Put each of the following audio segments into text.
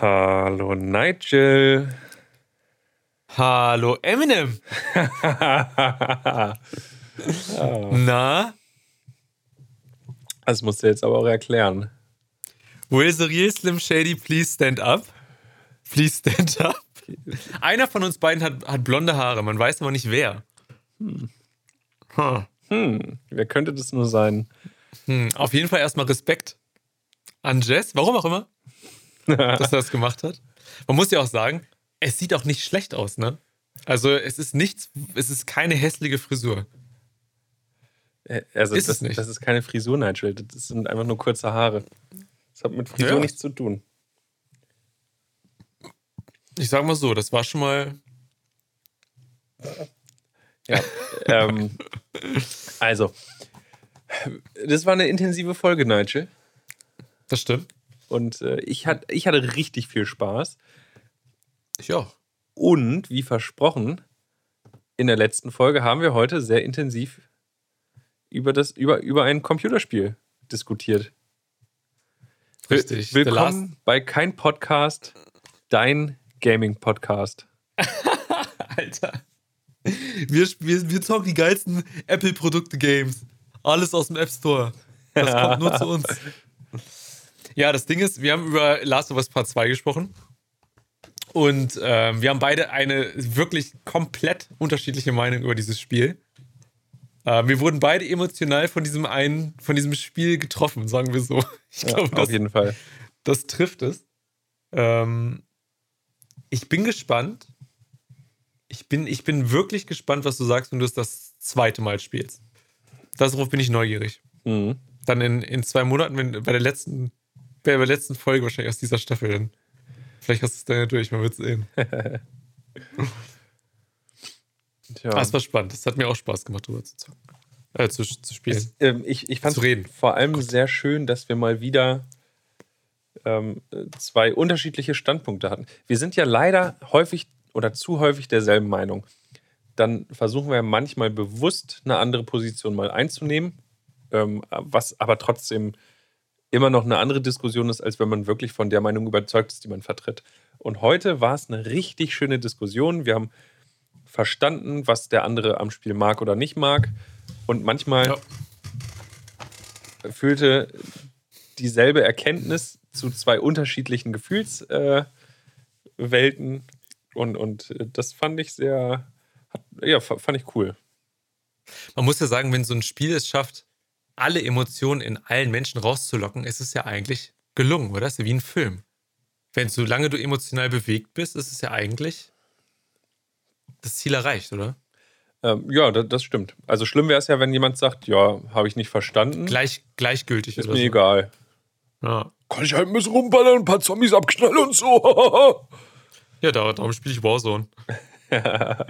Hallo Nigel. Hallo Eminem. Na? Das musst du jetzt aber auch erklären. Will the real Slim Shady please stand up? Please stand up. Einer von uns beiden hat, hat blonde Haare, man weiß aber nicht wer. Hm. Huh. Hm. Wer könnte das nur sein? Hm. Auf jeden Fall erstmal Respekt an Jess, warum auch immer, dass er das gemacht hat. Man muss ja auch sagen, es sieht auch nicht schlecht aus, ne? Also es ist nichts, es ist keine hässliche Frisur. Äh, also ist das, nicht. das ist keine Frisur, Nigel. Das sind einfach nur kurze Haare. Das hat mit Frisur ja. nichts zu tun. Ich sag mal so, das war schon mal. Ja. ähm, also, das war eine intensive Folge, Nigel. Das stimmt. Und äh, ich, hat, ich hatte richtig viel Spaß. Ich auch. Und wie versprochen, in der letzten Folge haben wir heute sehr intensiv über, das, über, über ein Computerspiel diskutiert. Richtig. Willkommen bei Kein Podcast, dein Gaming-Podcast. Alter. Wir, wir, wir zocken die geilsten Apple-Produkte-Games. Alles aus dem App Store. Das kommt nur zu uns. Ja, das Ding ist, wir haben über Last of Us Part 2 gesprochen. Und ähm, wir haben beide eine wirklich komplett unterschiedliche Meinung über dieses Spiel. Äh, wir wurden beide emotional von diesem einen, von diesem Spiel getroffen, sagen wir so. Ich ja, glaube, auf jeden Fall. Das trifft es. Ähm, ich bin gespannt. Ich bin, ich bin wirklich gespannt, was du sagst, wenn du es das zweite Mal spielst. Darauf bin ich neugierig. Mhm. Dann in, in zwei Monaten, wenn bei der letzten, bei der letzten Folge wahrscheinlich aus dieser Staffel, dann Vielleicht hast du es dann ja durch, man wird sehen. Tja. Ah, es war spannend. Es hat mir auch Spaß gemacht, darüber zu zocken. Äh, zu, zu spielen. Es, ähm, ich ich fand es vor allem Gott. sehr schön, dass wir mal wieder ähm, zwei unterschiedliche Standpunkte hatten. Wir sind ja leider häufig oder zu häufig derselben Meinung. Dann versuchen wir manchmal bewusst eine andere Position mal einzunehmen, ähm, was aber trotzdem immer noch eine andere Diskussion ist, als wenn man wirklich von der Meinung überzeugt ist, die man vertritt. Und heute war es eine richtig schöne Diskussion. Wir haben verstanden, was der andere am Spiel mag oder nicht mag. Und manchmal ja. führte dieselbe Erkenntnis zu zwei unterschiedlichen Gefühlswelten. Äh, und, und das fand ich sehr, ja, fand ich cool. Man muss ja sagen, wenn so ein Spiel es schafft, alle Emotionen in allen Menschen rauszulocken, ist es ja eigentlich gelungen, oder? Das ist ja wie ein Film. Wenn solange du emotional bewegt bist, ist es ja eigentlich das Ziel erreicht, oder? Ähm, ja, das, das, stimmt. Also schlimm wäre es ja, wenn jemand sagt, ja, habe ich nicht verstanden. Gleich, gleichgültig ist mir so. egal. Ja. Kann ich halt ein bisschen rumballern und ein paar Zombies abknallen und so. ja, darum spiele ich Warzone. ja,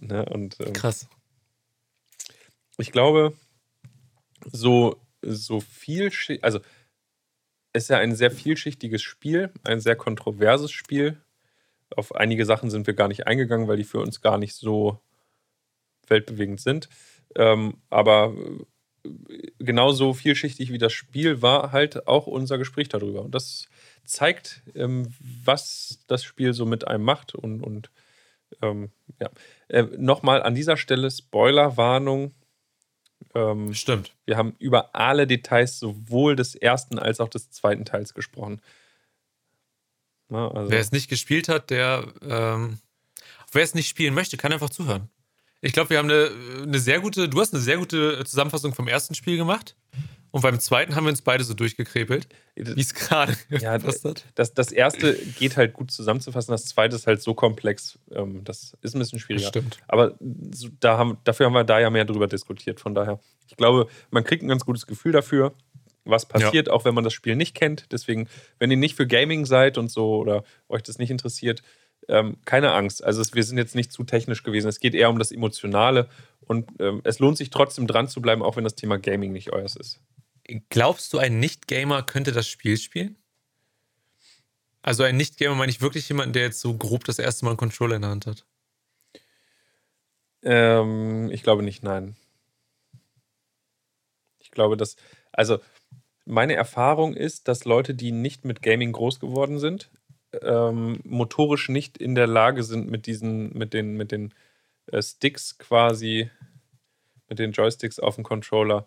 ne, und, ähm, Krass ich glaube, so, so viel, also es ist ja ein sehr vielschichtiges Spiel, ein sehr kontroverses Spiel. Auf einige Sachen sind wir gar nicht eingegangen, weil die für uns gar nicht so weltbewegend sind. Ähm, aber äh, genauso vielschichtig wie das Spiel war halt auch unser Gespräch darüber. Und das zeigt, ähm, was das Spiel so mit einem macht. Und, und ähm, ja. Äh, Nochmal an dieser Stelle Spoilerwarnung ähm, Stimmt. Wir haben über alle Details sowohl des ersten als auch des zweiten Teils gesprochen. Na, also. Wer es nicht gespielt hat, der, ähm, wer es nicht spielen möchte, kann einfach zuhören. Ich glaube, wir haben eine, eine sehr gute, du hast eine sehr gute Zusammenfassung vom ersten Spiel gemacht. Und beim zweiten haben wir uns beide so durchgekrepelt, wie es gerade ja, gepasst hat. Das, das erste geht halt gut zusammenzufassen, das zweite ist halt so komplex, ähm, das ist ein bisschen schwieriger. Das stimmt. Aber da haben, dafür haben wir da ja mehr drüber diskutiert. Von daher, ich glaube, man kriegt ein ganz gutes Gefühl dafür, was passiert, ja. auch wenn man das Spiel nicht kennt. Deswegen, wenn ihr nicht für Gaming seid und so oder euch das nicht interessiert, ähm, keine Angst. Also es, wir sind jetzt nicht zu technisch gewesen. Es geht eher um das Emotionale und ähm, es lohnt sich trotzdem dran zu bleiben, auch wenn das Thema Gaming nicht euers ist. Glaubst du, ein Nicht-Gamer könnte das Spiel spielen? Also ein Nicht-Gamer meine ich wirklich jemanden, der jetzt so grob das erste Mal einen Controller in der Hand hat? Ähm, ich glaube nicht, nein. Ich glaube, dass, also meine Erfahrung ist, dass Leute, die nicht mit Gaming groß geworden sind, ähm, motorisch nicht in der Lage sind, mit diesen, mit den, mit den äh, Sticks quasi, mit den Joysticks auf dem Controller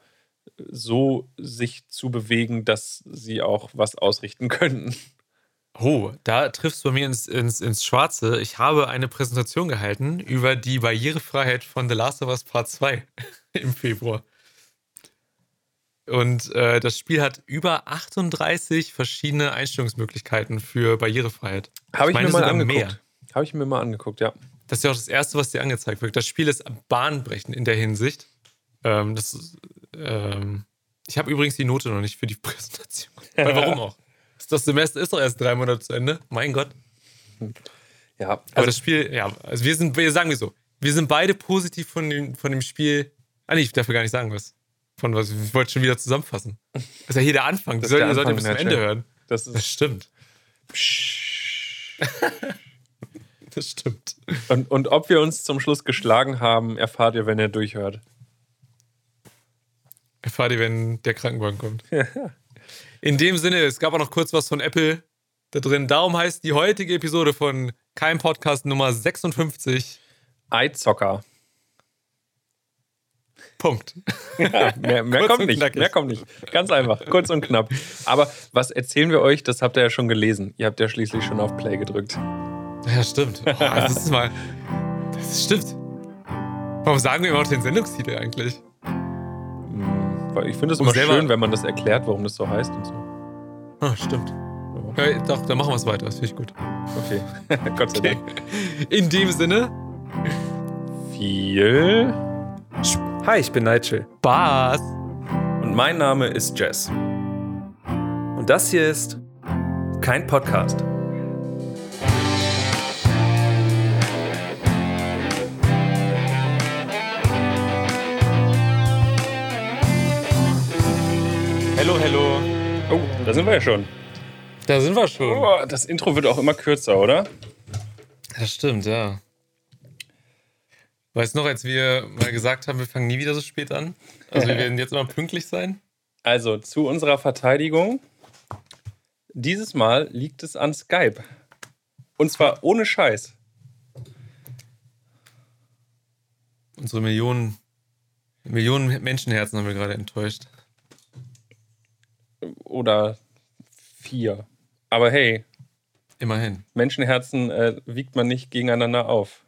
so sich zu bewegen, dass sie auch was ausrichten könnten. Oh, da triffst du bei mir ins, ins, ins Schwarze. Ich habe eine Präsentation gehalten über die Barrierefreiheit von The Last of Us Part 2 im Februar. Und äh, das Spiel hat über 38 verschiedene Einstellungsmöglichkeiten für Barrierefreiheit. Habe ich, ich, mir mal angeguckt. Habe ich mir mal angeguckt, ja. Das ist ja auch das Erste, was dir angezeigt wird. Das Spiel ist bahnbrechend in der Hinsicht. Ähm, das, ähm, ich habe übrigens die Note noch nicht für die Präsentation. Weil warum auch? Das Semester ist doch erst drei Monate zu Ende. Mein Gott. Ja. Also Aber das Spiel, ja, also wir sind, wir sagen wir so, wir sind beide positiv von dem, von dem Spiel. Ah, nee, ich darf gar nicht sagen was. Von was, ich wollte schon wieder zusammenfassen. Das ist ja hier der Anfang. Das, soll, ihr bis zum Ende hören. Das, das stimmt. das stimmt. Und, und ob wir uns zum Schluss geschlagen haben, erfahrt ihr, wenn ihr durchhört. Erfahrt ihr, wenn der Krankenwagen kommt. In dem Sinne, es gab auch noch kurz was von Apple da drin. Darum heißt die heutige Episode von Kein Podcast Nummer 56 Eizocker. Punkt. Ja, mehr, mehr kommt nicht. Mehr kommt nicht. Ganz einfach. Kurz und knapp. Aber was erzählen wir euch? Das habt ihr ja schon gelesen. Ihr habt ja schließlich schon auf Play gedrückt. Ja, stimmt. Oh, das ist mal. Das stimmt. Warum sagen wir überhaupt den Sendungstitel eigentlich? Hm, ich finde es immer schön, wenn man das erklärt, warum das so heißt und so. Ah, stimmt. Ja, doch, dann machen wir es weiter. Das finde ich gut. Okay. Gott sei okay. Dank. In dem Sinne. Viel Hi, ich bin Nigel. Bas. Und mein Name ist Jess. Und das hier ist kein Podcast. Hallo, hallo. Oh, da sind wir ja schon. Da sind wir schon. Oh, das Intro wird auch immer kürzer, oder? Das stimmt, ja. Weißt du noch, als wir mal gesagt haben, wir fangen nie wieder so spät an? Also wir werden jetzt immer pünktlich sein? Also zu unserer Verteidigung. Dieses Mal liegt es an Skype. Und zwar ohne Scheiß. Unsere Millionen, Millionen Menschenherzen haben wir gerade enttäuscht. Oder vier. Aber hey. Immerhin. Menschenherzen äh, wiegt man nicht gegeneinander auf.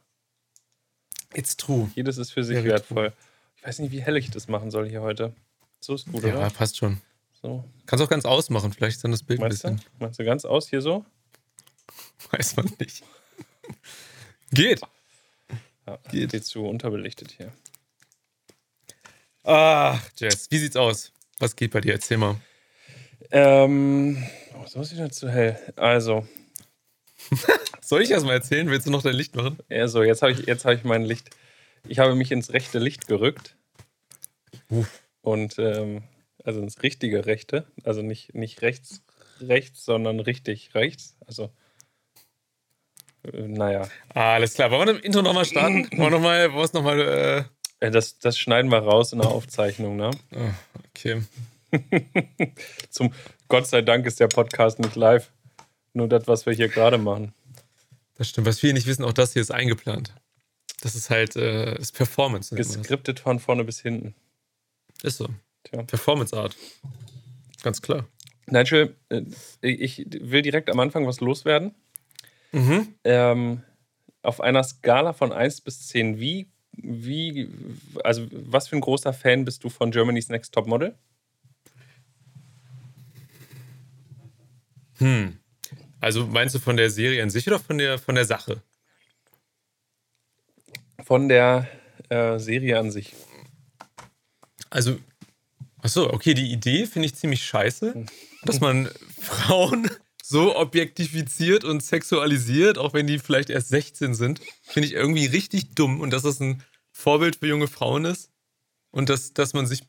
It's true. Jedes ist für sich Very wertvoll. True. Ich weiß nicht, wie hell ich das machen soll hier heute. So ist gut, ja, oder? Ja, passt schon. So. Kannst auch ganz ausmachen, vielleicht ist dann das Bild Meinst ein bisschen. Du? Meinst du ganz aus hier so? Weiß man nicht. Geht. Ja, geht. Geht zu unterbelichtet hier. Ach, Jess, wie sieht's aus? Was geht bei dir? Erzähl mal. Ähm, oh, so ist wieder zu hell. Also, Soll ich erst mal erzählen? Willst du noch dein Licht machen? Ja, so, jetzt habe ich, hab ich mein Licht. Ich habe mich ins rechte Licht gerückt. Uff. Und, ähm, also ins richtige Rechte. Also nicht, nicht rechts, rechts, sondern richtig rechts. Also, äh, naja. Alles klar. Wollen wir dem Intro nochmal starten? wollen wir nochmal, wollen wir nochmal, äh das, das schneiden wir raus in der Aufzeichnung, ne? Oh, okay. Zum Gott sei Dank ist der Podcast nicht live. Nur das, was wir hier gerade machen. Das stimmt. Was viele nicht wissen, auch das hier ist eingeplant. Das ist halt äh, ist Performance. Geskriptet von vorne bis hinten. Ist so. Tja. Performance Art. Ganz klar. Nigel, äh, ich will direkt am Anfang was loswerden. Mhm. Ähm, auf einer Skala von 1 bis 10, wie, wie, also was für ein großer Fan bist du von Germany's Next Top Model? Hm. Also meinst du von der Serie an sich oder von der, von der Sache? Von der äh, Serie an sich. Also, achso, okay, die Idee finde ich ziemlich scheiße, dass man Frauen so objektifiziert und sexualisiert, auch wenn die vielleicht erst 16 sind, finde ich irgendwie richtig dumm und dass das ein Vorbild für junge Frauen ist und dass, dass man sich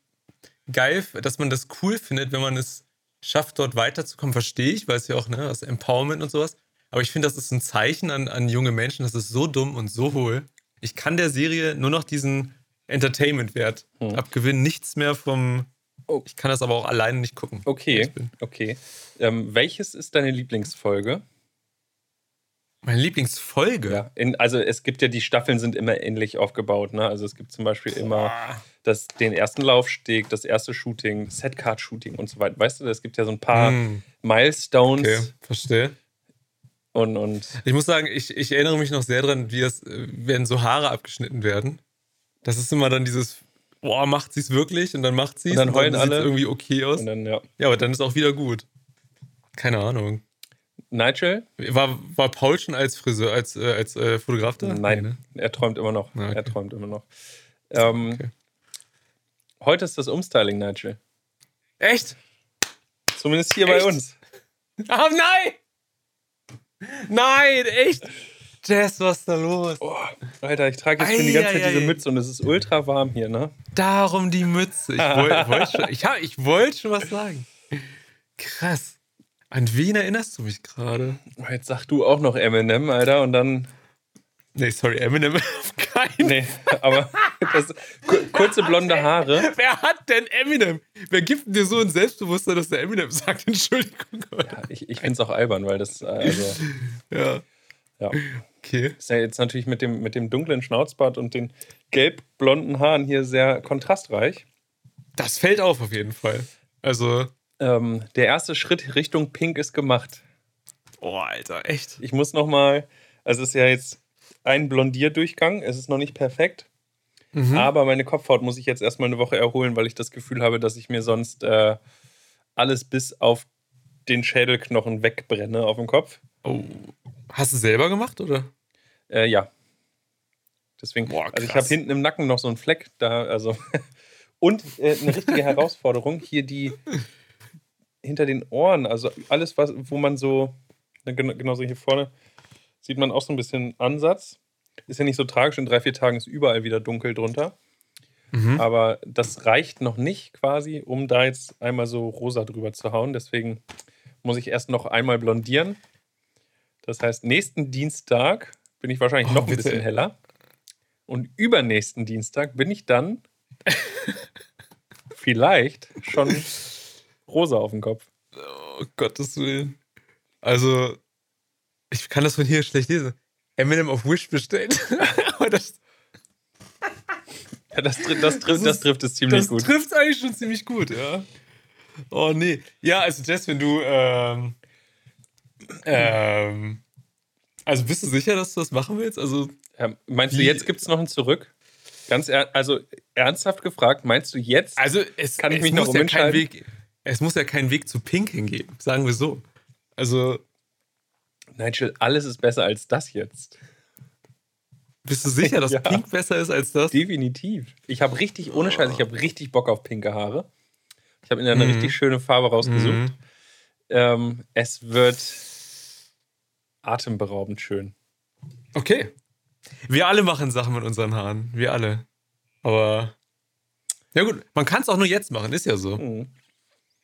geil, dass man das cool findet, wenn man es schafft, dort weiterzukommen, verstehe ich, weil es ja auch, ne, das Empowerment und sowas. Aber ich finde, das ist ein Zeichen an, an junge Menschen, das ist so dumm und so hohl. Ich kann der Serie nur noch diesen Entertainment-Wert hm. abgewinnen, nichts mehr vom, Oh. Ich kann das aber auch alleine nicht gucken. Okay, okay. Ähm, welches ist deine Lieblingsfolge? Meine Lieblingsfolge? Ja, in, also es gibt ja, die Staffeln sind immer ähnlich aufgebaut. Ne? Also es gibt zum Beispiel immer das, den ersten Laufsteg, das erste Shooting, Setcard-Shooting und so weiter. Weißt du, es gibt ja so ein paar mm. Milestones. Okay, verstehe. Und, und ich muss sagen, ich, ich erinnere mich noch sehr dran, wie es, äh, wenn so Haare abgeschnitten werden. Das ist immer dann dieses, boah, macht sie es wirklich? Und dann macht sie es. Und dann heulen und dann alle. irgendwie okay aus. Und dann, ja. ja, aber dann ist auch wieder gut. Keine Ahnung. Nigel? War, war Paul schon als Friseur, als, äh, als äh, Fotograf da? Nein, nee, ne? er träumt immer noch. Ah, okay. Er träumt immer noch. Ähm, okay. Heute ist das Umstyling, Nigel. Echt? Zumindest hier echt? bei uns. Oh nein! Nein, echt? Jess, was ist da los? Oh, Alter, ich trage jetzt schon die ganze Zeit diese Mütze und es ist ultra warm hier, ne? Darum die Mütze. Ich wollte wollt schon, ich ich wollt schon was sagen. Krass. An wen erinnerst du mich gerade? Jetzt sag du auch noch Eminem, Alter, und dann. Nee, sorry, Eminem auf keinen Nee, aber das, kurze blonde Haare. Wer hat denn Eminem? Wer gibt dir so ein Selbstbewusstsein, dass der Eminem sagt? Entschuldigung. Ja, ich ich finde es auch albern, weil das. Also, ja. Ja. Okay. Ist ja jetzt natürlich mit dem, mit dem dunklen Schnauzbart und den gelb-blonden Haaren hier sehr kontrastreich. Das fällt auf, auf jeden Fall. Also. Ähm, der erste Schritt Richtung Pink ist gemacht. Oh, Alter, echt. Ich muss noch mal, also es ist ja jetzt ein Blondierdurchgang, es ist noch nicht perfekt, mhm. aber meine Kopfhaut muss ich jetzt erstmal eine Woche erholen, weil ich das Gefühl habe, dass ich mir sonst äh, alles bis auf den Schädelknochen wegbrenne auf dem Kopf. Oh. Hast du selber gemacht, oder? Äh, ja. Deswegen, Boah, also ich habe hinten im Nacken noch so einen Fleck da, also und äh, eine richtige Herausforderung hier die hinter den Ohren, also alles, was, wo man so, genauso hier vorne, sieht man auch so ein bisschen Ansatz. Ist ja nicht so tragisch, in drei, vier Tagen ist überall wieder dunkel drunter. Mhm. Aber das reicht noch nicht quasi, um da jetzt einmal so rosa drüber zu hauen. Deswegen muss ich erst noch einmal blondieren. Das heißt, nächsten Dienstag bin ich wahrscheinlich oh, noch ein bitte. bisschen heller. Und übernächsten Dienstag bin ich dann vielleicht schon rosa auf dem Kopf. Oh, Gottes Willen. Also, ich kann das von hier schlecht lesen. Eminem auf Wish bestellt. Aber das. Ja, das, das, das, trifft, das trifft es ziemlich das gut. Das trifft eigentlich schon ziemlich gut, ja. Oh nee. Ja, also Jess, wenn du. Ähm, ähm, also bist du sicher, dass du das machen willst? Also. Ja, meinst wie? du, jetzt gibt es noch ein Zurück? Ganz er also ernsthaft gefragt, meinst du jetzt? Also es kann ich es mich noch umentscheiden? Ja Weg, es muss ja keinen Weg zu Pink hingeben, sagen wir so. Also. Nigel, alles ist besser als das jetzt. Bist du sicher, dass ja, Pink besser ist als das? Definitiv. Ich habe richtig, ohne Scheiß, ich habe richtig Bock auf pinke Haare. Ich habe in eine mhm. richtig schöne Farbe rausgesucht. Mhm. Ähm, es wird atemberaubend schön. Okay. Wir alle machen Sachen mit unseren Haaren. Wir alle. Aber. Ja, gut, man kann es auch nur jetzt machen, ist ja so. Mhm.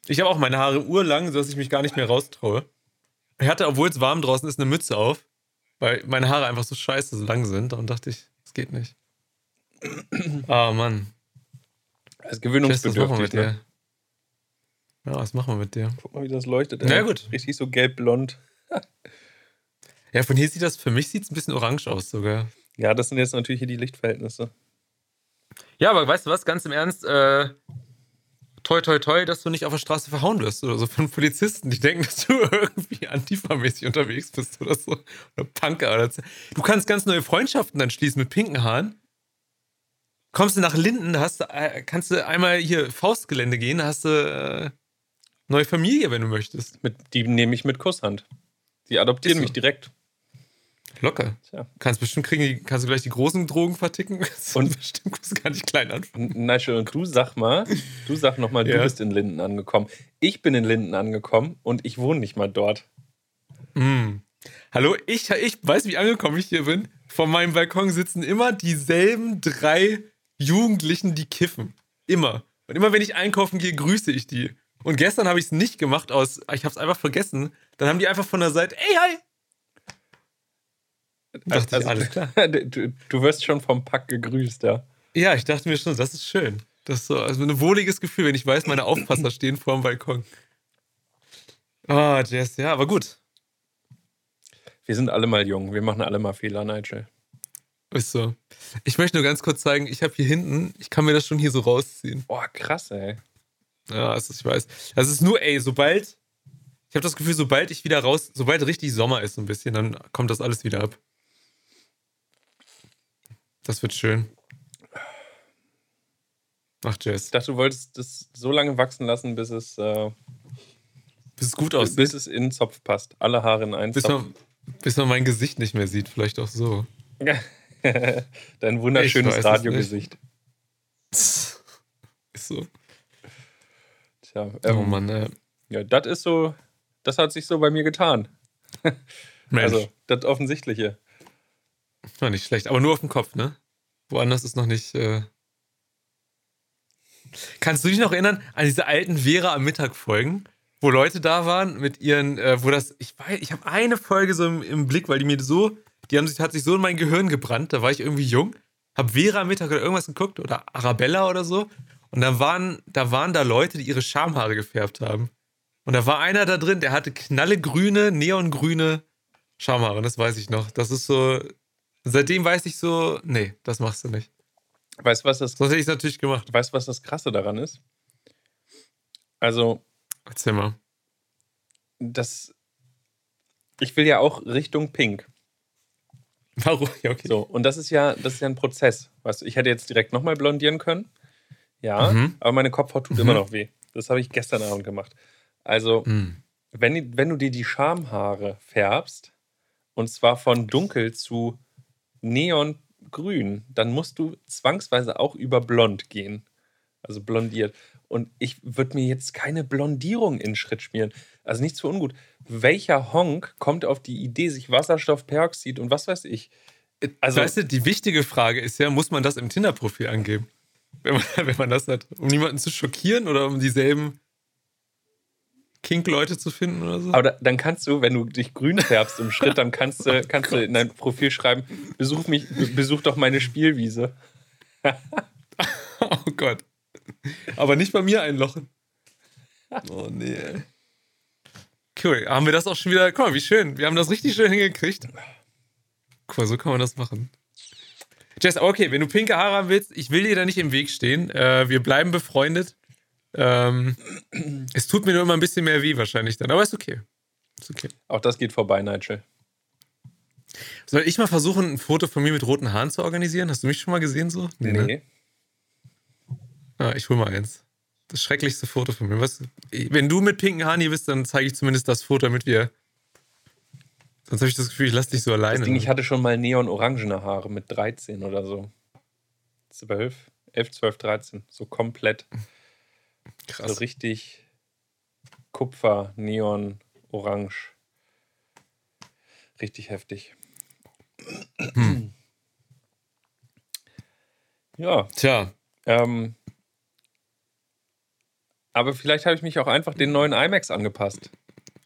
Ich habe auch meine Haare urlang, sodass ich mich gar nicht mehr raustraue. Ich hatte, obwohl es warm draußen ist, eine Mütze auf, weil meine Haare einfach so scheiße so lang sind. Und dachte ich, es geht nicht. Ah, oh, Mann. Das ist gewöhnungsbedürftig. mit ne? dir? Ja, was machen wir mit dir? Guck mal, wie das leuchtet. Na ja, gut. Richtig so gelb-blond. ja, von hier sieht das, für mich sieht es ein bisschen orange aus sogar. Ja, das sind jetzt natürlich hier die Lichtverhältnisse. Ja, aber weißt du was, ganz im Ernst, äh, toi, toi, toi, dass du nicht auf der Straße verhauen wirst oder so von Polizisten, die denken, dass du irgendwie antifa-mäßig unterwegs bist oder so. Oder Punker oder so. Du kannst ganz neue Freundschaften dann schließen mit pinken Haaren. Kommst du nach Linden, hast du, äh, kannst du einmal hier Faustgelände gehen, hast du äh, neue Familie, wenn du möchtest. Mit, die nehme ich mit Kusshand. Die adoptieren so. mich direkt. Locker. Tja. Kannst bestimmt kriegen, kannst du gleich die großen Drogen verticken. Und bestimmt kannst du gar nicht klein anfangen. Nigel, und du sag mal, du sag noch mal, ja. du bist in Linden angekommen. Ich bin in Linden angekommen und ich wohne nicht mal dort. Mm. Hallo, ich, ich weiß, wie angekommen ich hier bin. Vor meinem Balkon sitzen immer dieselben drei Jugendlichen, die kiffen. Immer. Und immer wenn ich einkaufen gehe, grüße ich die. Und gestern habe ich es nicht gemacht aus, ich habe es einfach vergessen. Dann haben die einfach von der Seite, ey, hi, also, alles klar. Du, du, wirst schon vom Pack gegrüßt, ja. Ja, ich dachte mir schon, das ist schön. Das ist so also ein wohliges Gefühl, wenn ich weiß, meine Aufpasser stehen vor dem Balkon. Ah, oh, Jess, ja, aber gut. Wir sind alle mal jung, wir machen alle mal Fehler, Nigel. Ist so. Ich möchte nur ganz kurz zeigen, ich habe hier hinten, ich kann mir das schon hier so rausziehen. Boah, krass, ey. Ja, also ich weiß. Das ist nur, ey, sobald, ich habe das Gefühl, sobald ich wieder raus, sobald richtig Sommer ist, so ein bisschen, dann kommt das alles wieder ab. Das wird schön. Ach, Jess. Ich dachte, du wolltest das so lange wachsen lassen, bis es, äh, bis es gut aussieht. Bis es in den Zopf passt. Alle Haare in einen bis Zopf. Man, bis man mein Gesicht nicht mehr sieht, vielleicht auch so. Dein wunderschönes Radiogesicht. Ist so. Tja, ähm, oh Mann, äh. ja, das ist so, das hat sich so bei mir getan. also, das Offensichtliche. War nicht schlecht, aber nur auf dem Kopf, ne? Woanders ist noch nicht. Äh Kannst du dich noch erinnern an diese alten Vera am Mittag Folgen, wo Leute da waren mit ihren, äh, wo das, ich weiß, ich habe eine Folge so im, im, Blick, weil die mir so, die haben sich, hat sich so in mein Gehirn gebrannt, da war ich irgendwie jung, hab Vera am Mittag oder irgendwas geguckt oder Arabella oder so und da waren, da waren da Leute, die ihre Schamhaare gefärbt haben. Und da war einer da drin, der hatte knallegrüne, neongrüne Schamhaare, das weiß ich noch. Das ist so, seitdem weiß ich so, nee, das machst du nicht. Weißt du, was das. Sonst hätte ich es natürlich gemacht. Weißt du, was das Krasse daran ist? Also. Erzähl mal. Das. Ich will ja auch Richtung Pink. Warum? Ja, okay. So, und das ist ja, das ist ja ein Prozess. Weißt du, ich hätte jetzt direkt nochmal blondieren können. Ja, mhm. aber meine Kopfhaut tut mhm. immer noch weh. Das habe ich gestern Abend gemacht. Also, mhm. wenn, wenn du dir die Schamhaare färbst, und zwar von dunkel zu neon grün, dann musst du zwangsweise auch über blond gehen. Also blondiert. Und ich würde mir jetzt keine Blondierung in Schritt spielen. Also nichts für ungut. Welcher Honk kommt auf die Idee, sich Wasserstoffperoxid und was weiß ich? Also, weißt du, die wichtige Frage ist ja, muss man das im Tinder-Profil angeben? Wenn man, wenn man das hat, um niemanden zu schockieren oder um dieselben Kink-Leute zu finden oder so. Aber da, dann kannst du, wenn du dich grün färbst im Schritt, dann kannst du, oh kannst oh du in dein Profil schreiben, besuch mich, besuch doch meine Spielwiese. oh Gott. Aber nicht bei mir einlochen. Oh nee. Cool, haben wir das auch schon wieder. Guck mal, wie schön. Wir haben das richtig schön hingekriegt. Guck mal, so kann man das machen. Jess, okay, wenn du pinke Haare haben willst, ich will dir da nicht im Weg stehen. Äh, wir bleiben befreundet. Ähm, es tut mir nur immer ein bisschen mehr weh wahrscheinlich dann, aber ist okay. Ist okay. Auch das geht vorbei, Nigel. Soll ich mal versuchen, ein Foto von mir mit roten Haaren zu organisieren? Hast du mich schon mal gesehen so? Nee. nee. Ne? Ah, ich hol mal eins. Das schrecklichste Foto von mir. Was, wenn du mit pinken Haaren hier bist, dann zeige ich zumindest das Foto, damit wir. Sonst habe ich das Gefühl, ich lasse dich so alleine. Das Ding, ich hatte schon mal neon-orangene Haare mit 13 oder so. 12, 11, 12, 13. So komplett. Krass. So richtig Kupfer, Neon, Orange. Richtig heftig. Hm. Ja. Tja. Ähm, aber vielleicht habe ich mich auch einfach den neuen IMAX angepasst.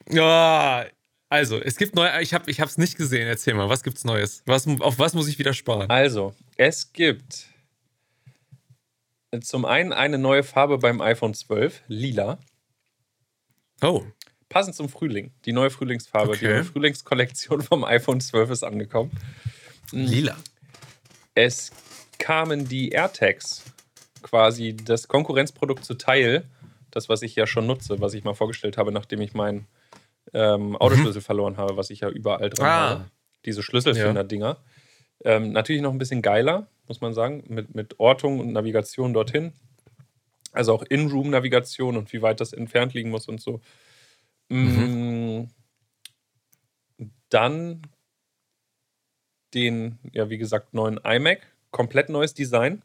Ja, also, es gibt neue, ich habe es nicht gesehen. Erzähl mal, was gibt's Neues? Was, auf was muss ich wieder sparen? Also, es gibt zum einen eine neue Farbe beim iPhone 12, lila. Oh. Passend zum Frühling. Die neue Frühlingsfarbe, okay. die neue Frühlingskollektion vom iPhone 12 ist angekommen. Hm. Lila. Es kamen die AirTags, quasi das Konkurrenzprodukt zu Teil, das, was ich ja schon nutze, was ich mal vorgestellt habe, nachdem ich meinen ähm, Autoschlüssel mhm. verloren habe, was ich ja überall dran ah. habe. Diese Schlüsselfinder-Dinger. Ja. Ähm, natürlich noch ein bisschen geiler, muss man sagen, mit, mit Ortung und Navigation dorthin. Also auch In-Room-Navigation und wie weit das entfernt liegen muss und so. Mhm. Dann den, ja, wie gesagt, neuen iMac. Komplett neues Design.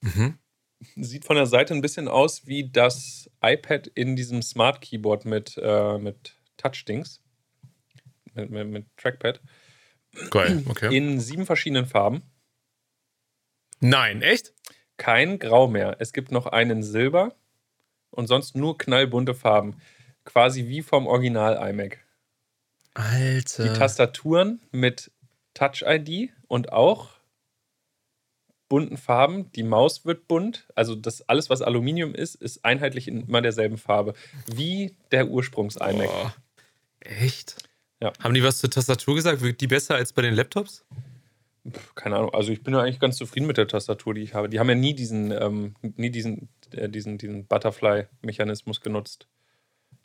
Mhm. Sieht von der Seite ein bisschen aus wie das iPad in diesem Smart Keyboard mit, äh, mit Touch-Dings. Mit, mit, mit Trackpad. Geil, okay. In sieben verschiedenen Farben. Nein, echt? Kein Grau mehr. Es gibt noch einen Silber und sonst nur knallbunte Farben. Quasi wie vom Original iMac. Alter. Die Tastaturen mit Touch-ID und auch bunten Farben. Die Maus wird bunt. Also das alles, was Aluminium ist, ist einheitlich in immer derselben Farbe. Wie der Ursprungs-iMac. Echt? Ja. Haben die was zur Tastatur gesagt? Wirkt die besser als bei den Laptops? Keine Ahnung. Also ich bin ja eigentlich ganz zufrieden mit der Tastatur, die ich habe. Die haben ja nie diesen, ähm, nie diesen, äh, diesen, diesen Butterfly-Mechanismus genutzt.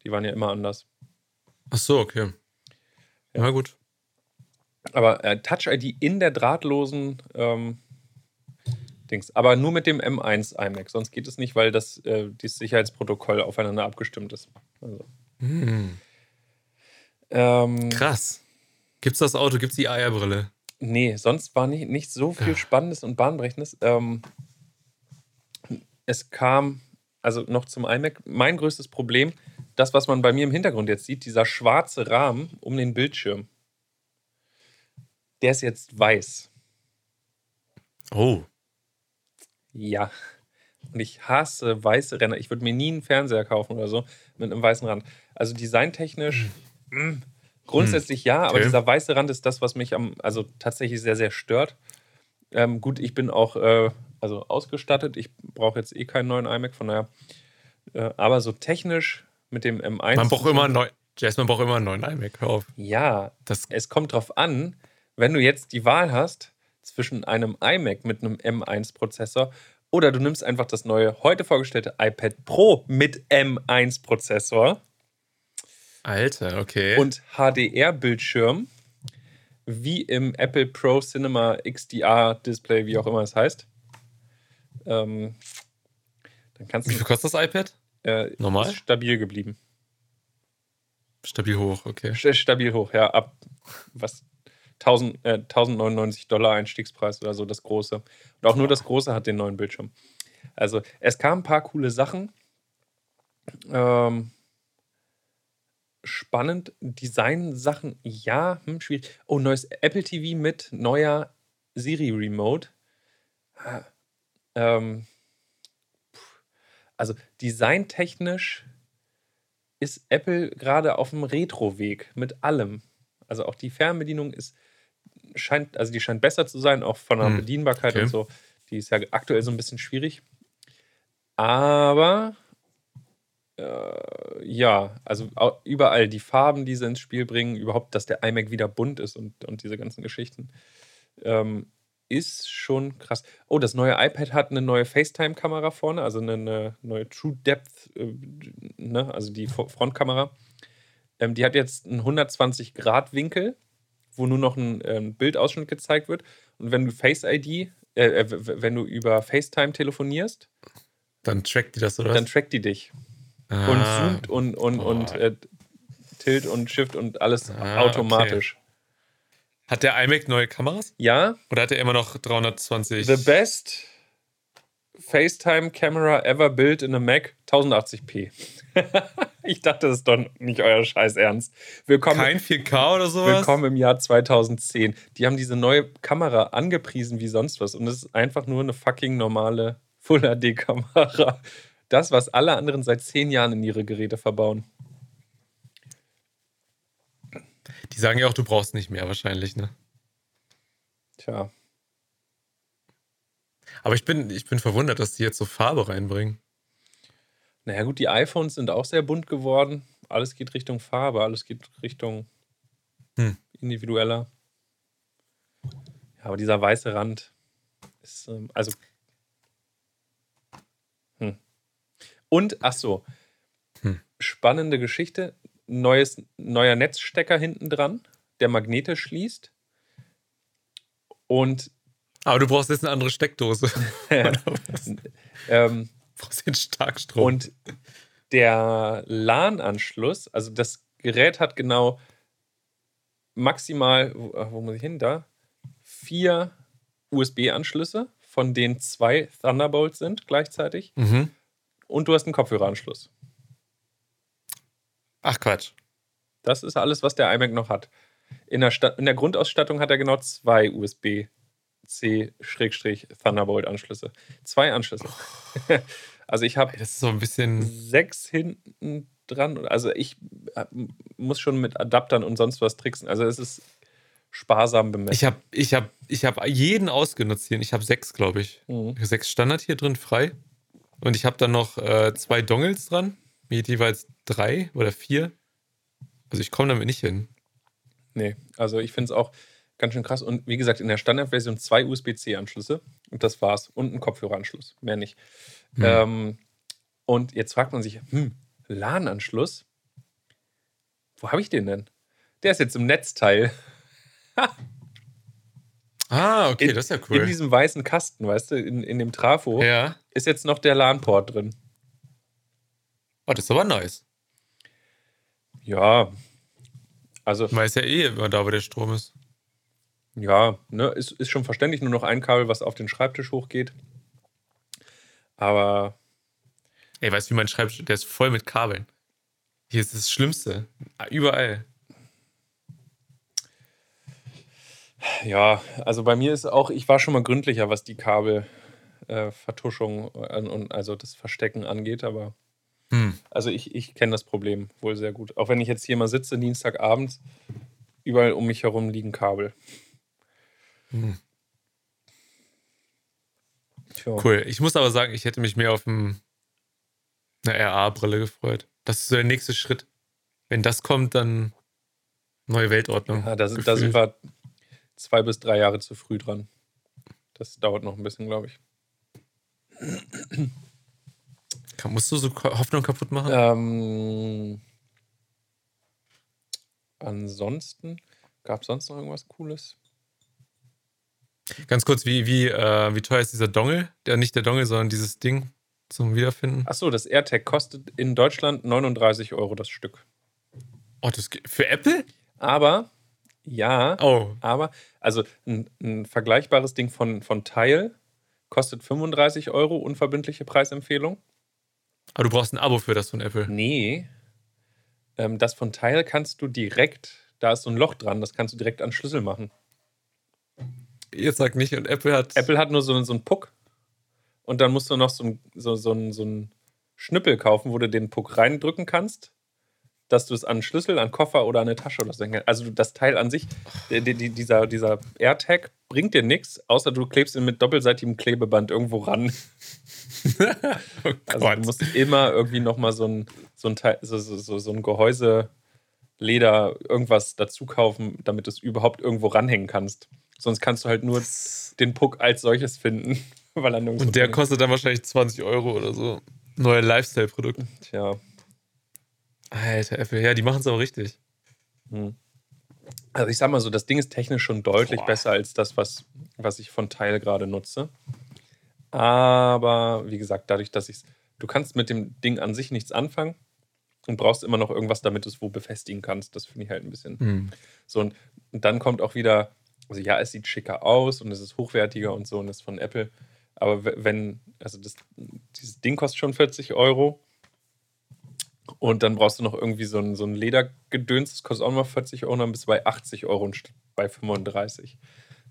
Die waren ja immer anders. Ach so, okay. Ja, ja gut. Aber äh, Touch ID in der drahtlosen ähm, Dings. Aber nur mit dem M1 iMac. Sonst geht es nicht, weil das, äh, dieses Sicherheitsprotokoll aufeinander abgestimmt ist. Also. Hm. Ähm, Krass. Gibt es das Auto? Gibt es die AR-Brille? Nee, sonst war nicht, nicht so viel Spannendes und Bahnbrechendes. Ähm, es kam, also noch zum iMac, mein größtes Problem, das, was man bei mir im Hintergrund jetzt sieht, dieser schwarze Rahmen um den Bildschirm. Der ist jetzt weiß. Oh. Ja. Und ich hasse weiße Ränder. Ich würde mir nie einen Fernseher kaufen oder so mit einem weißen Rand. Also designtechnisch, mh, mm, grundsätzlich ja, aber okay. dieser weiße Rand ist das, was mich am, also tatsächlich sehr, sehr stört. Ähm, gut, ich bin auch äh, also ausgestattet. Ich brauche jetzt eh keinen neuen iMac, von daher. Äh, aber so technisch mit dem M1. Man braucht immer einen neuen. Jess, man braucht immer einen neuen iMac. Auf. Ja, das es kommt drauf an, wenn du jetzt die Wahl hast zwischen einem iMac mit einem M1-Prozessor oder du nimmst einfach das neue, heute vorgestellte iPad Pro mit M1-Prozessor. Alter, okay. Und HDR-Bildschirm, wie im Apple Pro Cinema XDR-Display, wie auch immer es heißt. Ähm, dann kannst wie viel kostet das iPad? Äh, Normal? stabil geblieben. Stabil hoch, okay. Stabil hoch, ja. Ab was 1000, äh, 1099 Dollar Einstiegspreis oder so, das große. Und auch nur das große hat den neuen Bildschirm. Also es kamen ein paar coole Sachen. Ähm, spannend. Design-Sachen, ja, hm, schwierig. Oh, neues Apple TV mit neuer Siri Remote. Ähm, also designtechnisch ist Apple gerade auf dem Retro-Weg mit allem. Also auch die Fernbedienung ist scheint, also die scheint besser zu sein, auch von der hm. Bedienbarkeit okay. und so. Die ist ja aktuell so ein bisschen schwierig. Aber äh, ja, also überall die Farben, die sie ins Spiel bringen, überhaupt, dass der iMac wieder bunt ist und, und diese ganzen Geschichten, ähm, ist schon krass. Oh, das neue iPad hat eine neue FaceTime-Kamera vorne, also eine, eine neue True Depth, äh, ne, also die Frontkamera. Ähm, die hat jetzt einen 120-Grad-Winkel wo nur noch ein ähm, Bildausschnitt gezeigt wird. Und wenn du Face ID, äh, wenn du über FaceTime telefonierst, dann trackt die das, oder? Dann trackt die dich. Ah. Und zoomt und, und, oh. und äh, Tilt und Shift und alles ah, automatisch. Okay. Hat der iMac neue Kameras? Ja. Oder hat er immer noch 320? The best FaceTime Camera ever built in a Mac 1080p. ich dachte, das ist doch nicht euer Scheiß Ernst. Willkommen, Kein 4K oder sowas? Willkommen im Jahr 2010. Die haben diese neue Kamera angepriesen wie sonst was und es ist einfach nur eine fucking normale Full HD Kamera. Das, was alle anderen seit zehn Jahren in ihre Geräte verbauen. Die sagen ja auch, du brauchst nicht mehr wahrscheinlich, ne? Tja. Aber ich bin, ich bin verwundert, dass die jetzt so Farbe reinbringen. Naja, gut, die iPhones sind auch sehr bunt geworden. Alles geht Richtung Farbe, alles geht Richtung hm. individueller. Ja, aber dieser weiße Rand ist, ähm, also. Hm. Und, ach so, hm. spannende Geschichte. Neues, neuer Netzstecker hinten dran, der Magnete schließt. Und. Aber du brauchst jetzt eine andere Steckdose. ähm, brauchst den Starkstrom. Und der LAN-Anschluss, also das Gerät hat genau maximal, wo, wo muss ich hin, da? Vier USB-Anschlüsse, von denen zwei Thunderbolts sind gleichzeitig. Mhm. Und du hast einen Kopfhöreranschluss. Ach Quatsch. Das ist alles, was der iMac noch hat. In der, in der Grundausstattung hat er genau zwei USB-C-Thunderbolt-Anschlüsse. Zwei Anschlüsse. Also ich habe so ein bisschen sechs hinten dran. Also ich muss schon mit Adaptern und sonst was tricksen. Also es ist sparsam bemessen. Ich habe ich hab, ich hab jeden ausgenutzt hier. Ich habe sechs, glaube ich. Mhm. Sechs Standard hier drin, frei. Und ich habe dann noch äh, zwei Dongles dran. Mit jeweils drei oder vier. Also ich komme damit nicht hin. Nee, also ich finde es auch ganz schön krass. Und wie gesagt, in der Standardversion zwei USB-C-Anschlüsse und das war's. Und ein Kopfhöreranschluss, mehr nicht. Hm. Ähm, und jetzt fragt man sich, hm, LAN-Anschluss? Wo habe ich den denn? Der ist jetzt im Netzteil. Ah, okay, in, das ist ja cool. In diesem weißen Kasten, weißt du, in, in dem Trafo, ja. Ist jetzt noch der LAN-Port drin. Oh, das ist aber nice. Ja, also. Man weiß ja eh immer da, wo der Strom ist. Ja, ne, ist, ist schon verständlich, nur noch ein Kabel, was auf den Schreibtisch hochgeht. Aber. Ey, weißt du, wie mein Schreibtisch, der ist voll mit Kabeln. Hier ist das Schlimmste. Überall. Ja, also bei mir ist auch, ich war schon mal gründlicher, was die Kabelvertuschung äh, und also das Verstecken angeht, aber Hm. also ich, ich kenne das Problem wohl sehr gut. Auch wenn ich jetzt hier mal sitze, Dienstagabends, überall um mich herum liegen Kabel. Hm. Cool. Ich muss aber sagen, ich hätte mich mehr auf ein, eine RA-Brille gefreut. Das ist so der nächste Schritt. Wenn das kommt, dann neue Weltordnung. Ja, da, da sind wir zwei bis drei Jahre zu früh dran. Das dauert noch ein bisschen, glaube ich. Musst du so Hoffnung kaputt machen? Ähm, ansonsten, gab es sonst noch irgendwas Cooles? Ganz kurz, wie, wie, äh, wie teuer ist dieser Dongle? Der nicht der Dongle, sondern dieses Ding zum Wiederfinden. Achso, das AirTag kostet in Deutschland 39 Euro das Stück. Oh, das für Apple? Aber, ja, Oh, aber, also ein, ein vergleichbares Ding von, von Tile kostet 35 Euro, unverbindliche Preisempfehlung. aber du brauchst ein Abo für das von Apple. Nee, ähm, das von Tile kannst du direkt, da ist so ein Loch dran, das kannst du direkt an Schlüssel machen. Jetzt sag nicht, und Apple hat. Apple hat nur so, so einen Puck und dann musst du noch so ein, so, so, so ein Schnüppel kaufen, wo du den Puck reindrücken kannst, dass du es an einen Schlüssel, an einen Koffer oder an eine Tasche oder so hängen kannst. Also das Teil an sich, die, die, dieser, dieser AirTag bringt dir nichts, außer du klebst ihn mit doppelseitigem Klebeband irgendwo ran. oh Also du musst immer irgendwie nochmal so ein, so ein Teil, so, so, so, ein Gehäuse, Leder, irgendwas dazu kaufen, damit du es überhaupt irgendwo ranhängen kannst. Sonst kannst du halt nur den Puck als solches finden. Weil er und der kostet dann wahrscheinlich 20 Euro oder so. Neue Lifestyle-Produkt. Tja. Alter, Apple, ja, die machen es aber richtig. Hm. Also ich sag mal so, das Ding ist technisch schon deutlich Boah. besser als das, was, was ich von Teil gerade nutze. Aber wie gesagt, dadurch, dass ich du kannst mit dem Ding an sich nichts anfangen und brauchst immer noch irgendwas, damit du es wo befestigen kannst. Das finde ich halt ein bisschen Hm. so. Und, und dann kommt auch wieder, also ja, es sieht schicker aus und es ist hochwertiger und so und ist von Apple. Aber wenn, also das, dieses Ding kostet schon 40 Euro und dann brauchst du noch irgendwie so ein, so ein Ledergedöns, das kostet auch noch 40 Euro, und dann bist du bei 80 Euro und bei 35.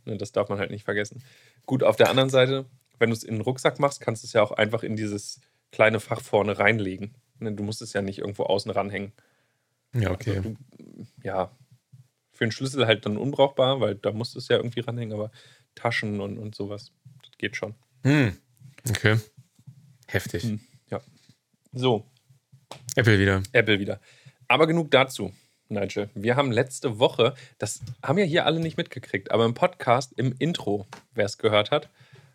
Ne, Das darf man halt nicht vergessen. Gut, auf der anderen Seite, wenn du es in den Rucksack machst, kannst du es ja auch einfach in dieses kleine Fach vorne reinlegen. Ne, Du musst es ja nicht irgendwo außen ranhängen. Ja, okay. Also du, ja, für einen Schlüssel halt dann unbrauchbar, weil da musst du es ja irgendwie ranhängen, aber Taschen und, und sowas, das geht schon. Hm. Okay. Heftig. Hm. So, Apple wieder. Apple wieder. Aber genug dazu, Nigel. Wir haben letzte Woche, das haben ja hier alle nicht mitgekriegt, aber im Podcast, im Intro, wer es gehört hat,